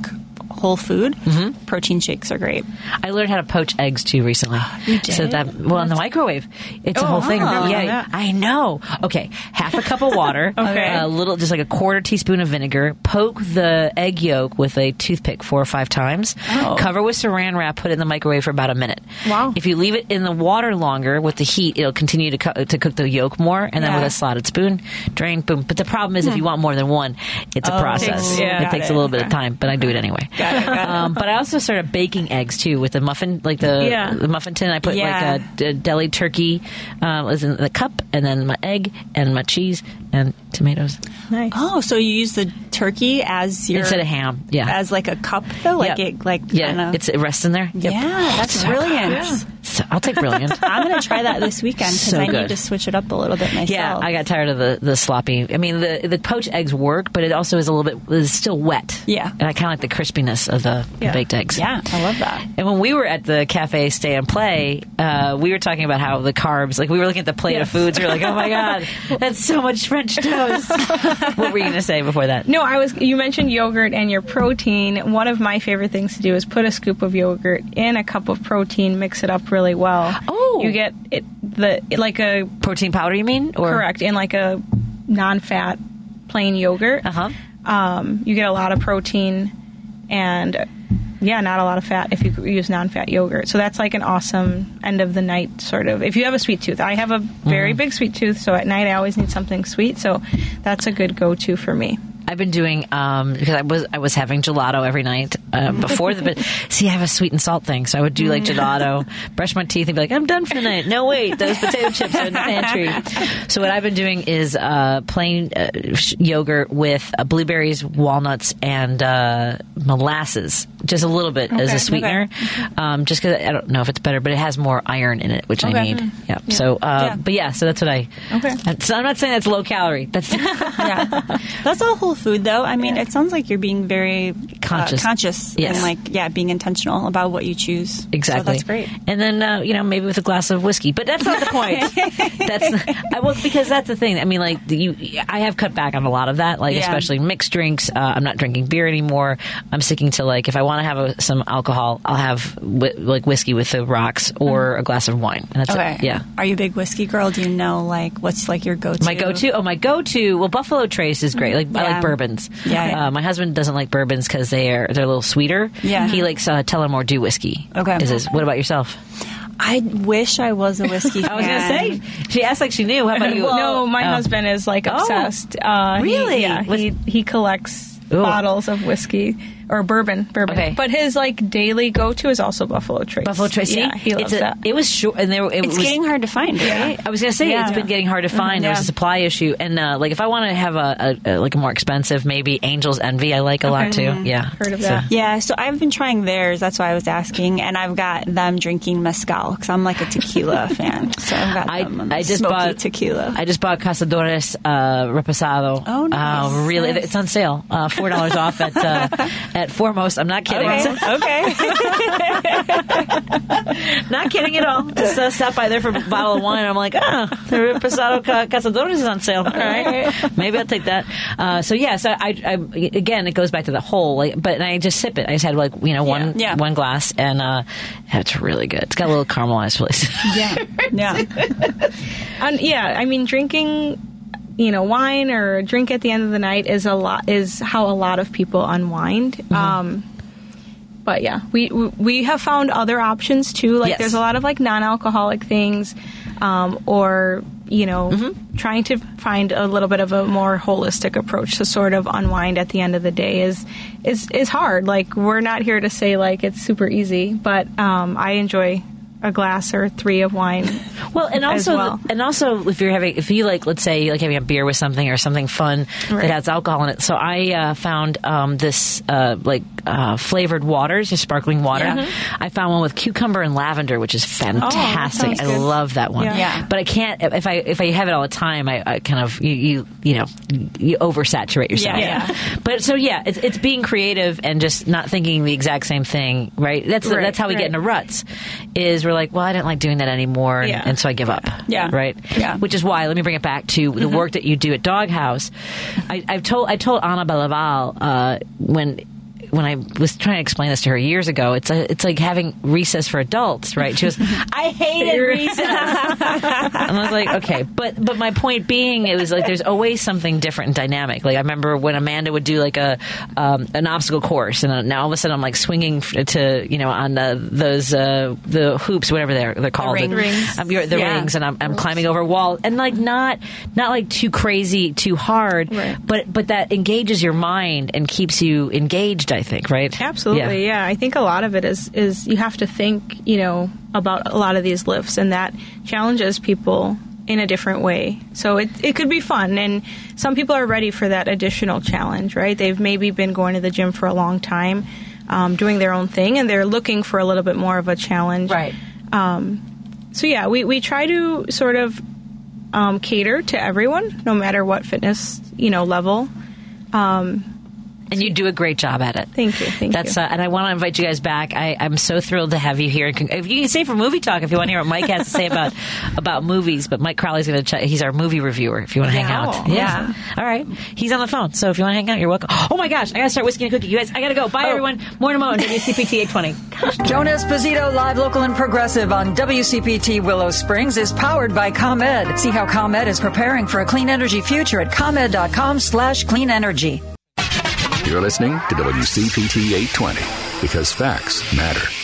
whole food. Mm-hmm. Protein shakes are great. I learned how to poach eggs too recently. You did? So that well in the microwave, it's a Oh, whole thing. I've yeah. I know. Okay, half a cup of water. Okay. A little, just like a quarter teaspoon of vinegar. Poke the egg yolk with a toothpick four or five times. Oh. Cover with Saran wrap. Put it in the microwave for about a minute. Wow. If you leave it in the water longer with the heat, it'll continue to co- to cook the yolk more. And then Yeah. with a slotted spoon, drain. Boom. But the problem is, if you want more than one, it's a Oh, process. yeah. it takes it. a little bit of time, but I do it anyway. Got it, got. Um, but I also started baking eggs too with the muffin, like the Yeah. the muffin tin. I put like a deli turkey uh, was in the cup, and then my egg and my cheese and tomatoes Nice. Oh, so you use the turkey as your instead of ham. Yeah, as like a cup though, like Yep. it like yeah, kinda- it's it rests in there. Yep. yeah, that's So brilliant. good. So, I'll take brilliant. I'm gonna try that this weekend because So I good. need to switch it up a little bit myself. Yeah, I got tired of the, the sloppy. I mean, the the poached eggs work, but it also is a little bit is still wet. Yeah. and I kind of like the crispiness of the, the baked eggs. Yeah, I love that. And when we were at the cafe Stay and Play, uh, we were talking about how the carbs, like we were looking at the plate of foods, we were like, oh my god, that's so much French toast. what were you going to say before that? No, I was. You mentioned yogurt and your protein. One of my favorite things to do is put a scoop of yogurt in a cup of protein, mix it up really well. Oh, you get it the like a protein powder. You mean? Or? correct in like a non-fat plain yogurt. Uh huh. Um, you get a lot of protein and yeah, not a lot of fat if you use non-fat yogurt. So that's like an awesome end of the night sort of. If you have a sweet tooth, I have a very Mm-hmm. big sweet tooth, so at night I always need something sweet. So that's a good go-to for me. I've been doing um, because I was I was having gelato every night uh, before the. But see, I have a sweet and salt thing, so I would do like gelato, brush my teeth, and be like, "I'm done for the night." No, wait, those potato chips are in the pantry. So what I've been doing is uh, plain uh, yogurt with uh, blueberries, walnuts, and uh, molasses, just a little bit as a sweetener. Um, just because I don't know if it's better, but it has more iron in it, which I need. Mm. Yeah. So, uh, Yeah. but yeah, so that's what I. Okay. So I'm not saying that's low calorie. That's yeah, that's all whole food though. I mean, it sounds like you're being very Conscious. uh, conscious, Yes. and like yeah, being intentional about what you choose. Exactly. So that's great. And then uh, you know maybe with a glass of whiskey, but that's not the point. that's I well because that's the thing. I mean, like you, I have cut back on a lot of that. Like Yeah. especially mixed drinks. Uh, I'm not drinking beer anymore. I'm sticking to like if I want to have a, some alcohol, I'll have like whiskey with the rocks or a glass of wine. And that's Mm-hmm. Okay. it. Yeah. Are you a big whiskey girl? Do you know like what's like your go-to? My go-to, oh my go-to. Well, Buffalo Trace is great. Like I like bourbons. Yeah, yeah. Uh, my husband doesn't like bourbons because they are they're a little sweeter. Yeah. He likes uh, Tullamore Dew whiskey. Okay. Is his, what about yourself? I wish I was a whiskey. I was gonna fan. say she asked like she knew. How about you? no, my Oh. husband is like Oh. obsessed. Uh, he- Really? yeah, Was- he he collects Ooh. bottles of whiskey or bourbon, bourbon. Okay. But his like daily go to is also Buffalo Trace. Buffalo Trace. Yeah, he loves it's a, that. It was short, and there it It's was. getting hard to find, right? I was gonna say Yeah. it's been getting hard to find. There's Yeah. a supply issue, and uh, like if I want to have a, a, a like a more expensive, maybe Angel's Envy, I like a lot too. Okay. Yeah, Heard of So- that. Yeah, so I've been trying theirs. That's why I was asking, and I've got them drinking mezcal because I'm like a tequila fan. So I've got I, them I just smoky bought tequila. I just bought Cazadores uh, Reposado. Oh, nice, Uh, really, nice. it's on sale. Uh, Four dollars off at uh, at Foremost. I'm not kidding. okay, okay. Not kidding at all. Just uh, stopped by there for a bottle of wine. I'm like, ah, the Reposado Ca- Cazadores is on sale. All right, maybe I'll take that. Uh, so yeah, so I, I again, it goes back to the whole. Like, but I just sip it. I just had like you know one Yeah. one glass, and uh, it's really good. It's got a little caramelized flavor. yeah, yeah. And yeah, I mean, drinking, you know, wine or a drink at the end of the night is a lot is how a lot of people unwind. Mm-hmm. Um, but yeah, we we have found other options too. Like Yes. there's a lot of like non-alcoholic things, um, or you know, Mm-hmm. trying to find a little bit of a more holistic approach to sort of unwind at the end of the day is is is hard. Like we're not here to say like it's super easy, but um, I enjoy a glass or three of wine. Well, and also, well. and also, if you're having, if you like, let's say, like having a beer with something or something fun Right. that has alcohol in it. So I uh, found um, this uh, like uh, flavored waters, just sparkling water. Yeah. I found one with cucumber and lavender, which is fantastic. sounds I love that one. Yeah. Yeah. But I can't if I if I have it all the time. I, I kind of you, you you know you oversaturate yourself. Yeah, yeah. But so yeah, it's, it's being creative and just not thinking the exact same thing. Right. That's Right, that's how we right. get into ruts. Is we're like, well, I didn't like doing that anymore, and, and so I give up. Yeah. Right. Yeah. Which is why let me bring it back to the work that you do at Doghouse. I, I've told I told Ana Belaval uh, when. When I was trying to explain this to her years ago, it's a, it's like having recess for adults, right? She goes, "I hated recess," and I was like, "Okay," but but my point being, it was like there's always something different and dynamic. Like I remember when Amanda would do like a um, an obstacle course, and now all of a sudden I'm like swinging to you know on the, those uh, the hoops, whatever they're they're called, ring- the, Rings. Um, the Yeah. rings, and I'm, I'm climbing over a wall, and like not not like too crazy, too hard, Right. but but that engages your mind and keeps you engaged. I think, right? Absolutely, yeah. I think a lot of it is is you have to think, you know, about a lot of these lifts, and that challenges people in a different way. So it it could be fun, and some people are ready for that additional challenge, right? They've maybe been going to the gym for a long time, um, doing their own thing, and they're looking for a little bit more of a challenge, right? Um, so yeah, we we try to sort of um, cater to everyone, no matter what fitness you know level. Um, and you do a great job at it. Thank you. Thank That's, you. Uh, and I want to invite you guys back. I, I'm so thrilled to have you here. And If you can stay for movie talk, if you want to hear what Mike has to say about about movies, but Mike Crowley's going to. check He's our movie reviewer. If you want to hang out, Oh, yeah. All right. He's on the phone, so if you want to hang out, you're welcome. Oh my gosh, I got to start whiskey and a cookie. You guys, I got to go. Oh. Bye, everyone. More tomorrow on WCPT 820. Joan Esposito, live, local, and progressive on WCPT Willow Springs is powered by ComEd. See how ComEd is preparing for a clean energy future at ComEd.com slash clean energy. You're listening to WCPT 820 because facts matter.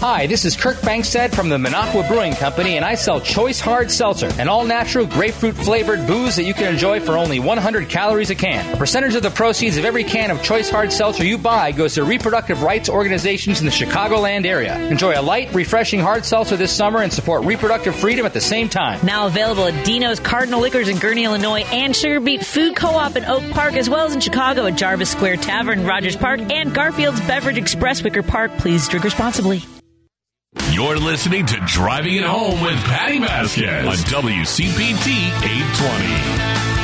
Hi, this is Kirk Bangstad from the Minocqua Brewing Company, and I sell Choice Hard Seltzer, an all natural grapefruit flavored booze that you can enjoy for only 100 calories a can. A percentage of the proceeds of every can of Choice Hard Seltzer you buy goes to reproductive rights organizations in the Chicagoland area. Enjoy a light, refreshing hard seltzer this summer and support reproductive freedom at the same time. Now available at Dino's Cardinal Liquors in Gurnee, Illinois, and Sugar Beet Food Co-op in Oak Park, as well as in Chicago at Jarvis Square Tavern, Rogers Park, and Garfield's Beverage Express, Wicker Park. Please drink responsibly. You're listening to Driving It Home with Patty Vasquez on WCPT 820.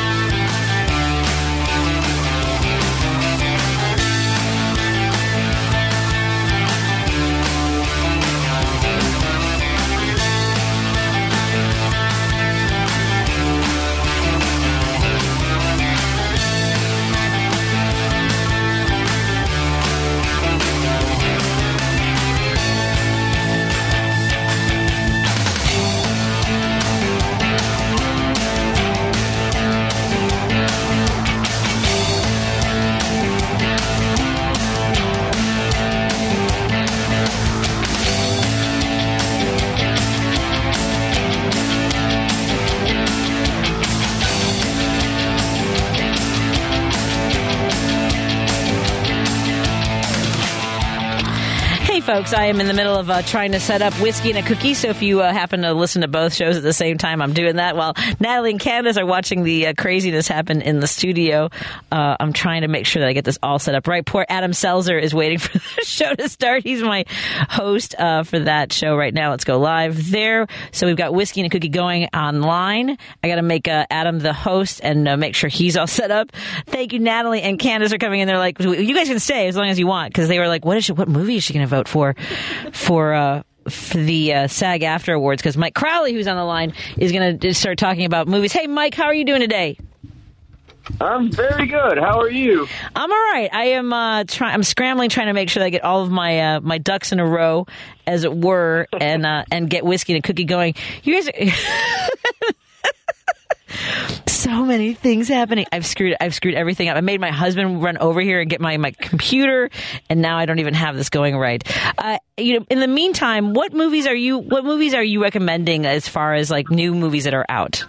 Folks, I am in the middle of uh, trying to set up whiskey and a cookie. So if you uh, happen to listen to both shows at the same time, I'm doing that while Natalie and Candace are watching the uh, craziness happen in the studio. Uh, I'm trying to make sure that I get this all set up right. Poor Adam Selzer is waiting for the show to start. He's my host uh, for that show right now. Let's go live there. So we've got whiskey and a cookie going online. I got to make uh, Adam the host and make sure he's all set up. Thank you, Natalie and Candace are coming in. They're like, you guys can stay as long as you want because they were like, what is she, what movie is she going to vote for for uh, for the uh, SAG-AFTRA Awards? Because Mike Crowley, who's on the line, is going to start talking about movies. Hey, Mike, how are you doing today? I'm very good. How are you? I'm all right. I am uh, trying. I'm scrambling, trying to make sure that I get all of my uh, my ducks in a row, as it were, and uh, and get whiskey and cookie going. You guys. Are so many things happening. I've screwed. I've screwed everything up. I made my husband run over here and get my my computer, and now I don't even have this going right. Uh, you know, in the meantime, what movies are you? What movies are you recommending as far as like new movies that are out?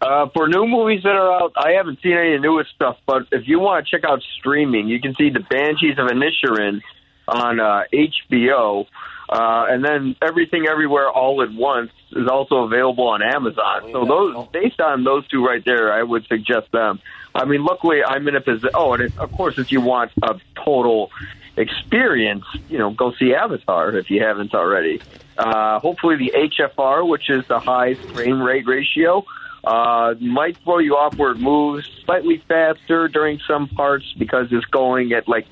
Uh, for new movies that are out, I haven't seen any of the newest stuff, but if you want to check out streaming, you can see The Banshees of Inisherin on uh, HBO. Uh, and then Everything Everywhere All at Once is also available on Amazon. So those, based on those two right there, I would suggest them. I mean, luckily I'm in a position. Oh, and if, of course, if you want a total experience, you know, go see Avatar if you haven't already. Uh, hopefully the HFR, which is the high frame rate ratio, uh, might throw you off where it moves slightly faster during some parts because it's going at like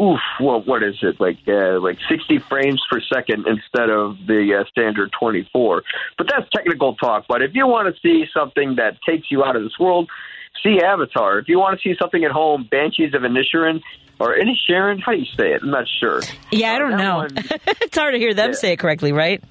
oof, well, what is it like? Uh, like 60 frames per second instead of the uh, standard 24. But that's technical talk. But if you want to see something that takes you out of this world, see Avatar. If you want to see something at home, Banshees of Inisherin or Inisherin, how do you say it? I'm not sure. Yeah, I don't know. it's hard to hear them say it correctly, right?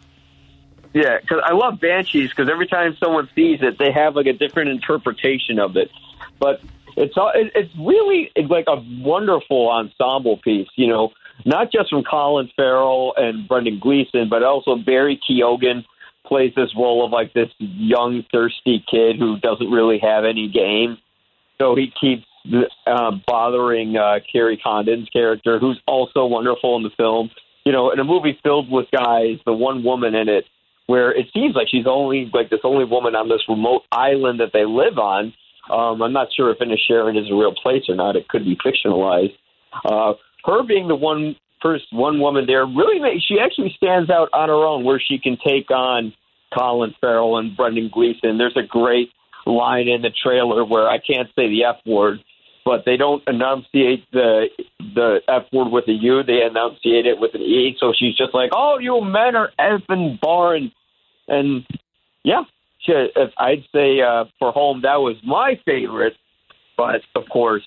Yeah, because I love Banshees because every time someone sees it, they have like a different interpretation of it. But it's it's really like a wonderful ensemble piece. You know, not just from Colin Farrell and Brendan Gleeson, but also Barry Keoghan plays this role of like this young thirsty kid who doesn't really have any game. So he keeps uh, bothering uh, Kerry Condon's character, who's also wonderful in the film. You know, in a movie filled with guys, the one woman in it where it seems like she's only like this only woman on this remote island that they live on. Um, I'm not sure if Inisherin is a real place or not. It could be fictionalized. Uh, her being the one first one woman there really makes she actually stands out on her own, where she can take on Colin Farrell and Brendan Gleeson. There's a great line in the trailer where I can't say the F word, but they don't enunciate the the F word with a U. They enunciate it with an E. So she's just like, "Oh, you men are effing boring," and yeah, if I'd say uh, for home that was my favorite. But of course,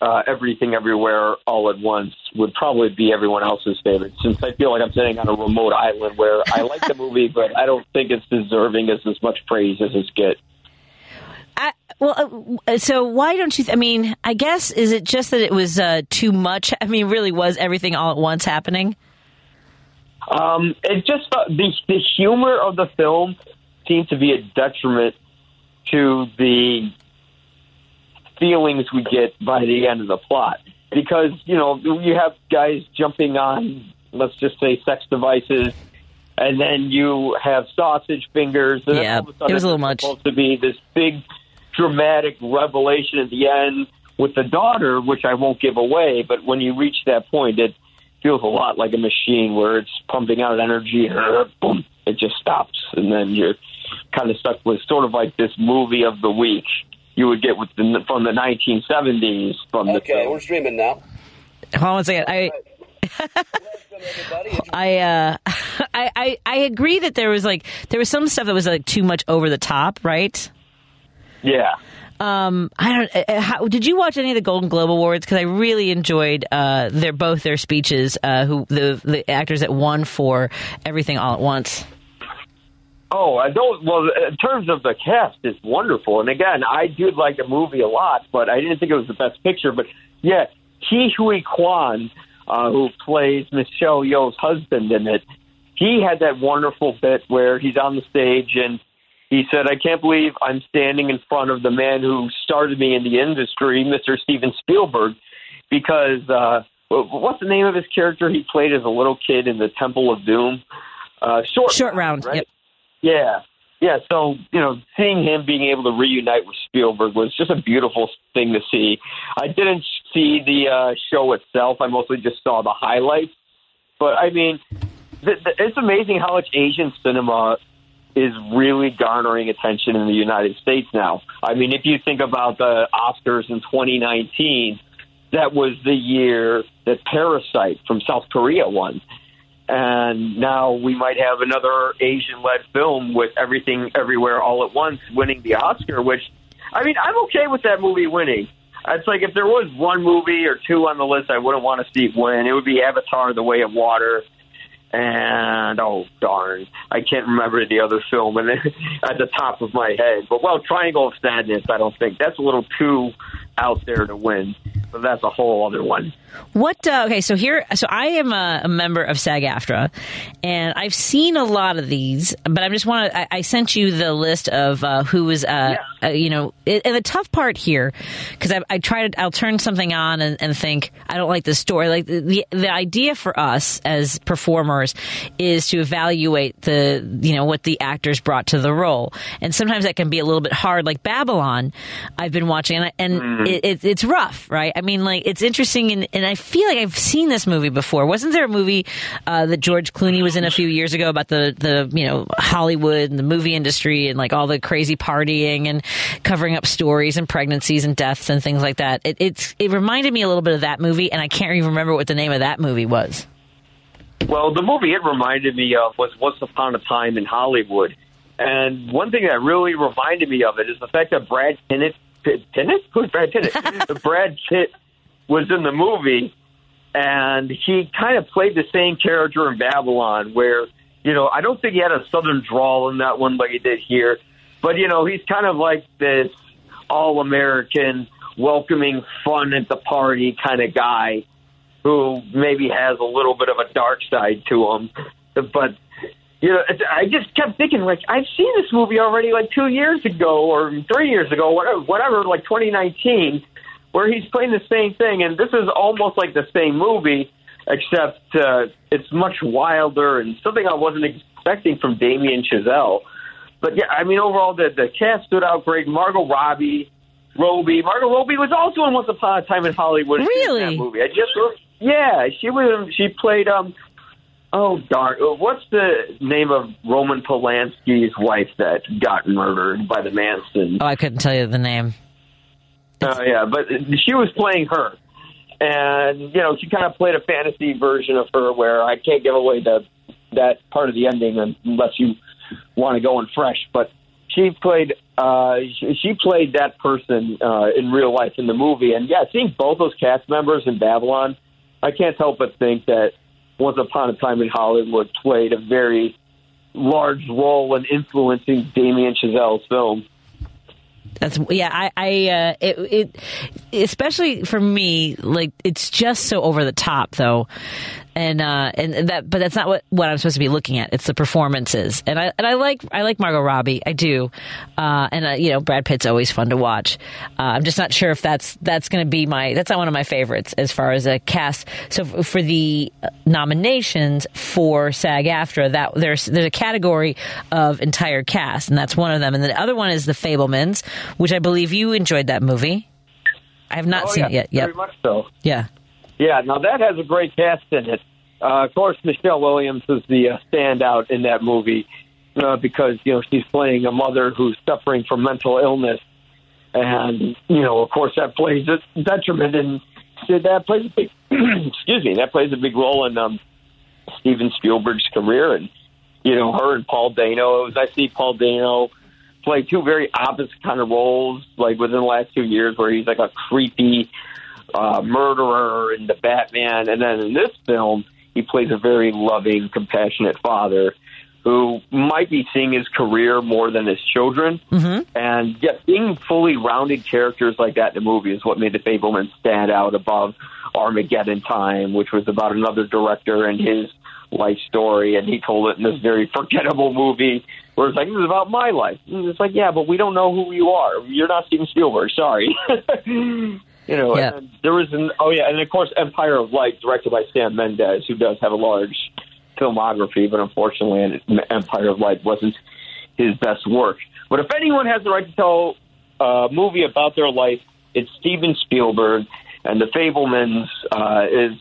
uh, everything everywhere all at once would probably be everyone else's favorite. Since I feel like I'm sitting on a remote island where I like the movie, but I don't think it's deserving as as much praise as it's get. I, well, uh, so why don't you? Th- I mean, I guess is it just that it was uh, too much? I mean, really was everything all at once happening? Um, it just uh, the the humor of the film seemed to be a detriment to the feelings we get by the end of the plot because you know you have guys jumping on let's just say sex devices and then you have sausage fingers and Yeah, all of a sudden it was a little it's much. supposed to be this big dramatic revelation at the end with the daughter which I won't give away but when you reach that point it feels a lot like a machine where it's pumping out energy and boom it just stops and then you're kind of stuck with sort of like this movie of the week you would get with the, from the 1970s from the Okay, film. we're streaming now. Hold on one second. I. I, uh, I I I agree that there was like there was some stuff that was like too much over the top, right? Yeah. Um, I don't. Uh, uh, how, did you watch any of the Golden Globe Awards? Because I really enjoyed uh, their both their speeches. Uh, who the the actors that won for Everything All at Once. Oh, I don't. Well, in terms of the cast, it's wonderful. And again, I did like the movie a lot, but I didn't think it was the best picture. But yeah, Ke Huy Quan, uh, who plays Michelle Yeoh's husband in it, he had that wonderful bit where he's on the stage and he said, "I can't believe I'm standing in front of the man who started me in the industry, Mr. Steven Spielberg, because uh, what's the name of his character he played as a little kid in the Temple of Doom? Uh, short, Short round. right? Yep. Yeah. Yeah, so, you know, seeing him being able to reunite with Spielberg was just a beautiful thing to see. I didn't see the uh, show itself. I mostly just saw the highlights. But, I mean, th- th- it's amazing how much Asian cinema is really garnering attention in the United States now. I mean, if you think about the Oscars in 2019, that was the year that Parasite from South Korea won and now we might have another Asian-led film with Everything Everywhere All at Once winning the Oscar. Which, I mean, I'm okay with that movie winning. It's like if there was one movie or two on the list I wouldn't want to see win, it would be Avatar: The Way of Water, and oh darn, I can't remember the other film and at the top of my head. But well, Triangle of Sadness, I don't think that's a little too out there to win. But that's a whole other one. What? Uh, okay, so here, so I am a, a member of SAG-AFTRA, and I've seen a lot of these. But I just want to. I, I sent you the list of uh, who was, uh, uh, you know, and the tough part here, because I, I try to, I'll turn something on and, and think I don't like this story. Like the, the idea for us as performers is to evaluate the, you know, what the actors brought to the role, and sometimes that can be a little bit hard. Like Babylon, I've been watching, and, I- and Mhm. It, it, it's rough, right? I mean, like it's interesting, and, and I feel like I've seen this movie before. Wasn't there a movie uh, that George Clooney was in a few years ago about the the you know Hollywood and the movie industry and like all the crazy partying and covering up stories and pregnancies and deaths and things like that? It, it's it reminded me a little bit of that movie, and I can't even remember what the name of that movie was. Well, the movie it reminded me of was Once Upon a Time in Hollywood. And one thing that really reminded me of it is the fact that Brad Pitt, Pitt Pitt? Who's Brad Pitt? Brad Pitt was in the movie, and he kind of played the same character in Babylon, where you know I don't think he had a southern drawl in that one like he did here, but you know he's kind of like this all-American, welcoming, fun at the party kind of guy who maybe has a little bit of a dark side to him. But you know, it's- I just kept thinking like I've seen this movie already like two years ago or three years ago, whatever, whatever, like 2019, where he's playing the same thing, and this is almost like the same movie, except uh, it's much wilder and something I wasn't expecting from Damien Chazelle. But yeah, I mean, overall, the the cast stood out great. Margot Robbie, Robbie, Margot Robbie was also in Once Upon a Time in Hollywood. Was in that movie. I just yeah, she was. She played um. Oh darn! uh, What's the name of Roman Polanski's wife that got murdered by the Manson? Oh, I couldn't tell you the name. Oh yeah, but she was playing her, and you know she kind of played a fantasy version of her where I can't give away the that part of the ending unless you want to go in fresh. But she played uh, she, she played that person uh, in real life in the movie, and yeah, seeing both those cast members in Babylon, I can't help but think that Once Upon a Time in Hollywood played a very large role in influencing Damien Chazelle's film. That's yeah. I, I uh, it, it especially for me, like it's just so over the top though, and uh, and that. But that's not what, what I'm supposed to be looking at. It's the performances, and I and I like I like Margot Robbie. I do, uh, and uh, you know Brad Pitt's always fun to watch. Uh, I'm just not sure if that's that's going to be my that's not one of my favorites as far as a cast. So f- for the nominations for SAG-AFTRA, that there's there's a category of entire cast, and that's one of them. And the other one is the Fabelmans, which I believe you enjoyed that movie. I have not Oh, seen yeah, it yet. Yep. Very much so. Yeah. Yeah, now that has a great cast in it. Uh, of course, Michelle Williams is the uh, standout in that movie uh, because you know she's playing a mother who's suffering from mental illness, and you know, of course, that plays a detriment and that plays a big excuse me that plays a big role in um, Steven Spielberg's career, and you know, her and Paul Dano. I see Paul Dano play two very opposite kind of roles, like within the last two years, where he's like a creepy uh, murderer in the Batman, and then in this film, he plays a very loving, compassionate father who might be seeing his career more than his children. Mm-hmm. And yet, being fully rounded characters like that in the movie is what made the Fabelman stand out above Armageddon Time, which was about another director and his life story. And he told it in this very forgettable movie where it's like, this is about my life. And it's like, yeah, but we don't know who you are. You're not Steven Spielberg. Sorry. you know, Yeah. and there was an, oh, yeah, and of course, Empire of Light, directed by Sam Mendes, who does have a large filmography, but unfortunately, Empire of Light wasn't his best work. But if anyone has the right to tell a movie about their life, it's Steven Spielberg, and The Fabelmans uh, is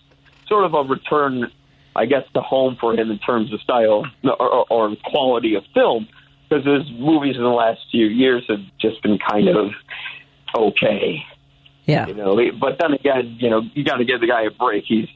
sort of a return, I guess, to home for him in terms of style or, or quality of film, because his movies in the last few years have just been kind of okay. Yeah. You know, but then again, you know, you got to give the guy a break. He's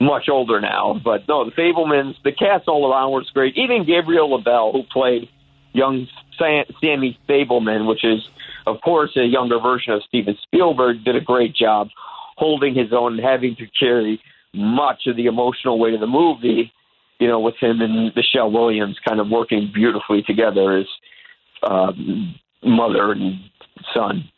much older now. But no, the Fabelmans, the cast all around was great. Even Gabriel LaBelle, who played young Sam, Sammy Fabelman, which is, of course, a younger version of Steven Spielberg, did a great job holding his own and having to carry much of the emotional weight of the movie. You know, with him and Michelle Williams kind of working beautifully together as um, mother and son.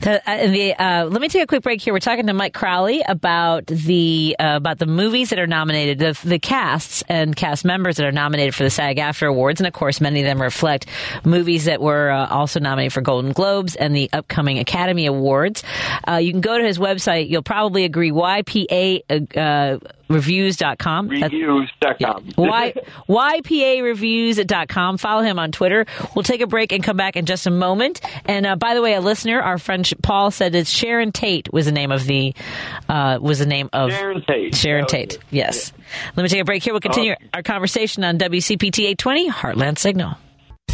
The, uh, the, uh, let me take a quick break here. We're talking to Mike Crowley about the uh, about the movies that are nominated, the, the casts and cast members that are nominated for the SAG-AFTRA awards, and of course, many of them reflect movies that were uh, also nominated for Golden Globes and the upcoming Academy Awards. Uh, you can go to his website. You'll probably agree. YPA. Reviews.com. Reviews.com. Y, YPAreviews.com. Follow him on Twitter. We'll take a break and come back in just a moment. And uh, by the way, a listener, our friend Paul said it's Sharon Tate was the name of the uh, was the name of Sharon Tate. Sharon That Tate. it. Yes. Let me take a break here. We'll continue our conversation on WCPT 820 Heartland Signal.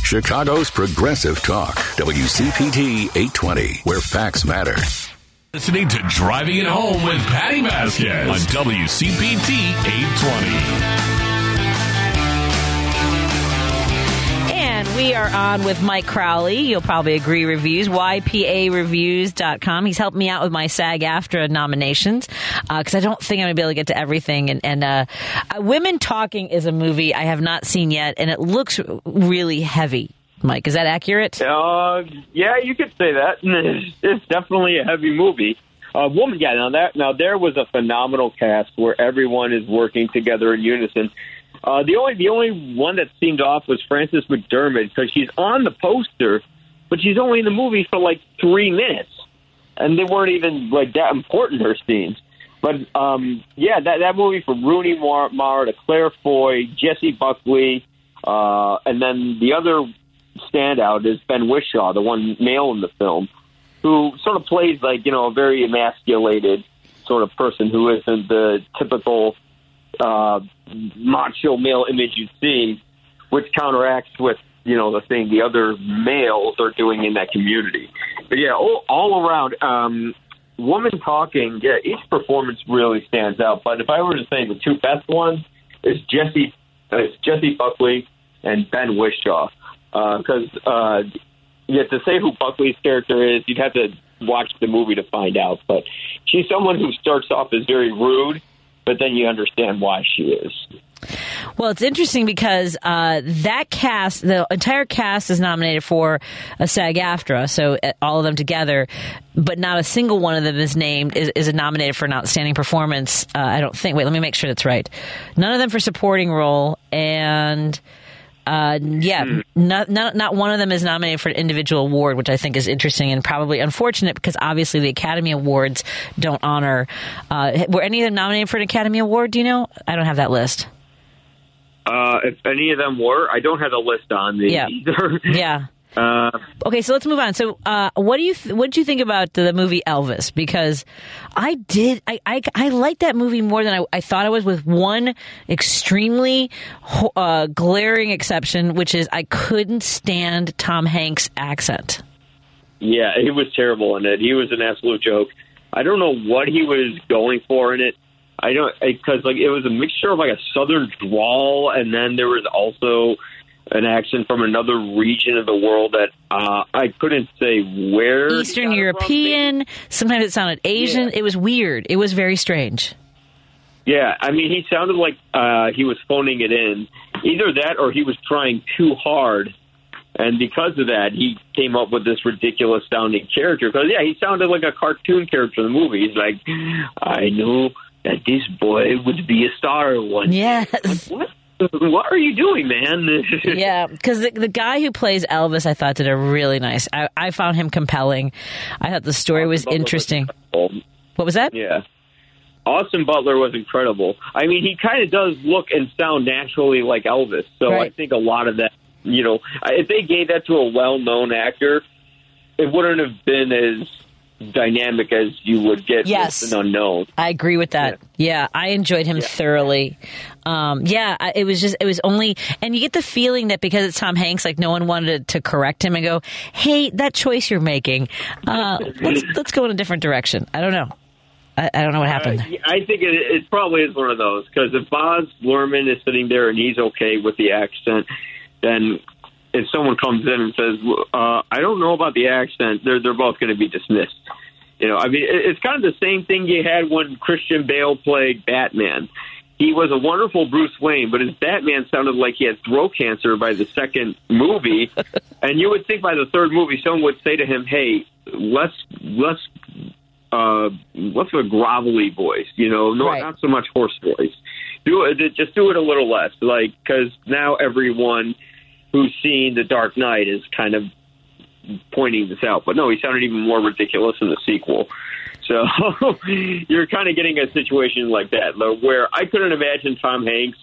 Chicago's Progressive Talk, WCPT 820, where facts matter. Listening to Driving It Home with Patty Vasquez on WCPT 820. And we are on with Mike Crowley. You'll probably agree reviews, YPAreviews.com. He's helped me out with my SAG AFTRA nominations because I don't think I'm going to be able to get to everything. And, and uh, uh, Women Talking is a movie I have not seen yet, and it looks really heavy. Mike, is that accurate? Uh, yeah, you could say that. It's, definitely a heavy movie. Uh, woman, yeah. Now that now there was a phenomenal cast where everyone is working together in unison. Uh, the only the only one that seemed off was Frances McDormand because she's on the poster, but she's only in the movie for like three minutes, and they weren't even like that important her scenes. But um, yeah, that that movie from Rooney Mara to Claire Foy, Jessie Buckley, Uh, and then the other standout is Ben Whishaw, the one male in the film, who sort of plays like, you know, a very emasculated sort of person who isn't the typical uh, macho male image you'd see, which counteracts with, you know, the thing the other males are doing in that community. But yeah, all, all around, um, woman talking, yeah, each performance really stands out. But if I were to say the two best ones, it's Jessie, uh, it's Jessie Buckley and Ben Whishaw. Because uh, yeah, to say who Buckley's character is, you'd have to watch the movie to find out. But she's someone who starts off as very rude, but then you understand why she is. Well, it's interesting because uh, that cast, the entire cast, is nominated for a SAG-AFTRA, so uh, all of them together, but not a single one of them is named is, is nominated for an outstanding performance. Uh, I don't think. Wait, let me make sure that's right. None of them for supporting role, and uh, yeah, not, not not one of them is nominated for an individual award, which I think is interesting and probably unfortunate because obviously the Academy Awards don't honor. Uh, were any of them nominated for an Academy Award? Do you know? I don't have that list. Uh, if any of them were, I don't have a list on me Yeah. either. Yeah. Uh, Okay, so let's move on. So, uh, what do you th- what did you think about the movie Elvis? Because I did, I I, I liked that movie more than I, I thought I was, with one extremely ho- uh, glaring exception, which is I couldn't stand Tom Hanks' accent. Yeah, he was terrible in it. He was an absolute joke. I don't know what he was going for in it. I don't because like it was a mixture of like a southern drawl, and then there was also an accent from another region of the world that uh, I couldn't say where. Eastern European. Sometimes it sounded Asian. It was weird. It was very strange. Yeah, I mean, he sounded like uh, he was phoning it in. Either that, or he was trying too hard, and because of that, he came up with this ridiculous sounding character. Because yeah, he sounded like a cartoon character in the movie. He's like, I knew that this boy would be a star one. day." Yes. Like, what? What are you doing, man? yeah, because the, the guy who plays Elvis, I thought did a really nice. I, I found him compelling. I thought the story was interesting. What was that? Yeah. Austin Butler was incredible. I mean, he kind of does look and sound naturally like Elvis. So I think a lot of that, you know, if they gave that to a well-known actor, it wouldn't have been as dynamic as you would get Yes. with an unknown. I agree with that. Yeah, I enjoyed him thoroughly. Um, yeah, it was just it was only, and you get the feeling that because it's Tom Hanks, like no one wanted to correct him and go, "Hey, that choice you're making, uh, let's let's go in a different direction." I don't know. I, I don't know what happened. Uh, I think it, it probably is one of those because if Baz Luhrmann is sitting there and he's okay with the accent, then if someone comes in and says, uh, "I don't know about the accent," they're they're both going to be dismissed. You know, I mean, it's kind of the same thing you had when Christian Bale played Batman. He was a wonderful Bruce Wayne, but his Batman sounded like he had throat cancer by the second movie. and you would think by the third movie, someone would say to him, "Hey, let's let's uh, what's a grovelly voice? You know, no, not so much hoarse voice. Do it, just do it a little less, like because now everyone who's seen The Dark Knight is kind of pointing this out. But no, he sounded even more ridiculous in the sequel. So you're kind of getting a situation like that though, where I couldn't imagine Tom Hanks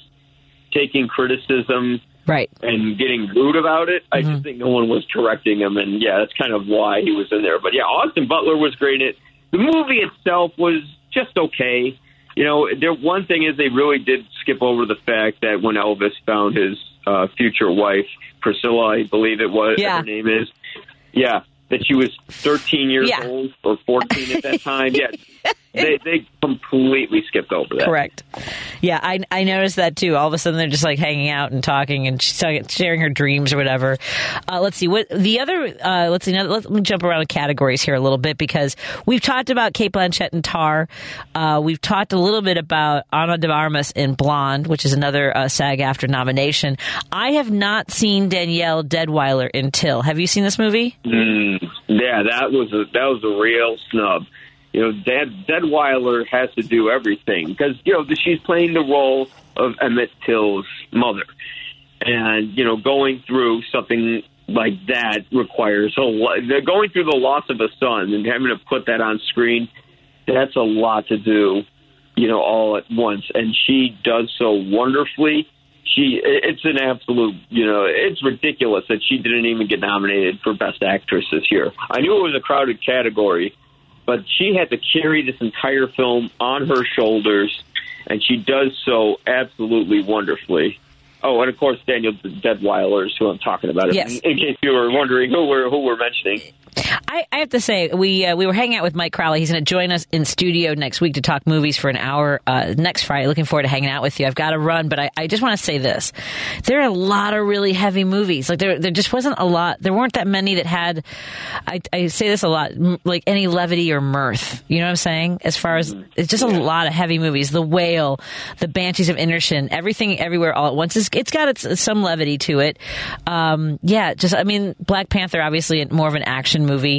taking criticism right and getting rude about it. I just mm-hmm. think no one was correcting him, and yeah, that's kind of why he was in there. But yeah, Austin Butler was great. in It the movie itself was just okay. You know, there one thing is they really did skip over the fact that when Elvis found his uh, future wife, Priscilla, I believe it was Yeah. her name is, yeah, that she was 13 years Yeah. old or 14 at that time. Yeah, they they completely skipped over that. Correct. Yeah, I, I noticed that too. All of a sudden, they're just like hanging out and talking and sharing her dreams or whatever. Uh, let's see what the other. Uh, let's see. Now, let me jump around categories here a little bit because we've talked about Cate Blanchett and Tar. Uh, we've talked a little bit about Ana de Armas in Blonde, which is another uh, SAG-AFTRA nomination. I have not seen Danielle Deadwyler in Till. Have you seen this movie? Mm, yeah, that was a that was a real snub. You know, Dad Deadwyler has to do everything because you know she's playing the role of Emmett Till's mother, and you know going through something like that requires a lot. they're Going through the loss of a son and having to put that on screen, that's a lot to do. You know, all at once, and she does so wonderfully. she it's an absolute you know it's ridiculous that she didn't even get nominated for best actress this year i knew it was a crowded category but she had to carry this entire film on her shoulders and she does so absolutely wonderfully. Oh and of course daniel deadwyler is who i'm talking about. Yes. in, in case you were wondering who we're who we're mentioning I, I have to say, we uh, we were hanging out with Mike Crowley. He's going to join us in studio next week to talk movies for an hour uh, next Friday. Looking forward to hanging out with you. I've got to run, but I, I just want to say this: there are a lot of really heavy movies. Like there, there just wasn't a lot. There weren't that many that had. I, I say this a lot, m- like any levity or mirth. You know what I'm saying? As far as it's just a lot of heavy movies. The Whale, The Banshees of Inisherin, everything, everywhere, all at once. It's, it's got its, some levity to it. Um, yeah, just I mean, Black Panther, obviously more of an action movie.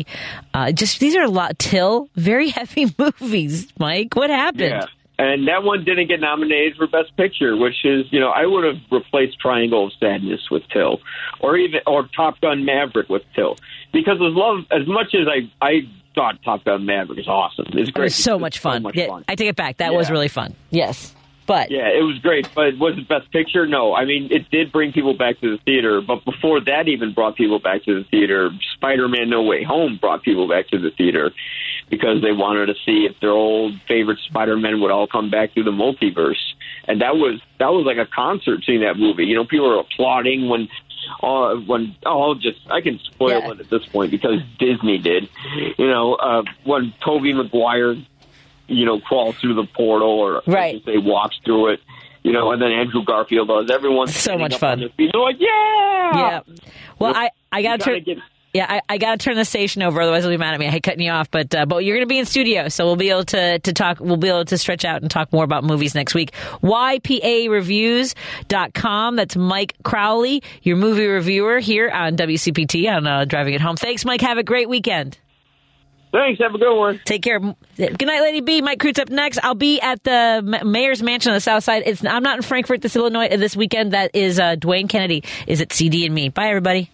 Uh, just these are a lot. Till very heavy movies. Mike, what happened? Yeah. And that one didn't get nominated for Best Picture, which is, you know, I would have replaced Triangle of Sadness with Till, or even or Top Gun Maverick with Till, because as love as much as I I thought Top Gun Maverick is awesome, it's great. It was so much fun. much Yeah, fun. I take it back. That was really fun. Yes, but Yeah, it was great, but was it Best Picture? No. I mean, it did bring people back to the theater, but before that even brought people back to the theater, Spider-Man No Way Home brought people back to the theater because they wanted to see if their old favorite Spider-Man would all come back through the multiverse. And that was that was like a concert seeing that movie. You know, people were applauding when uh, when oh, I'll just I can spoil it at this point because Disney did. You know, uh, when Tobey Maguire, you know, crawl through the portal or Right. Should walks through it. You know, and then Andrew Garfield does. Everyone's So much fun. They're like, yeah, Yeah. Well, I I gotta, gotta turn. get- yeah, I, I got to turn the station over, otherwise they'll be mad at me. I hate cutting you off, but uh, but you're going to be in studio, so we'll be able to to talk. We'll be able to stretch out and talk more about movies next week. YPAReviews.com. That's Mike Crowley, your movie reviewer here on WCPT on uh, Driving It Home. Thanks, Mike. Have a great weekend. Thanks. Have a good one. Take care. Good night, Lady B. Mike Cruz up next. I'll be at the mayor's mansion on the south side. It's I'm not in Frankfort this Illinois this weekend. That is uh, Dwayne Kennedy is at CD and me. Bye, everybody.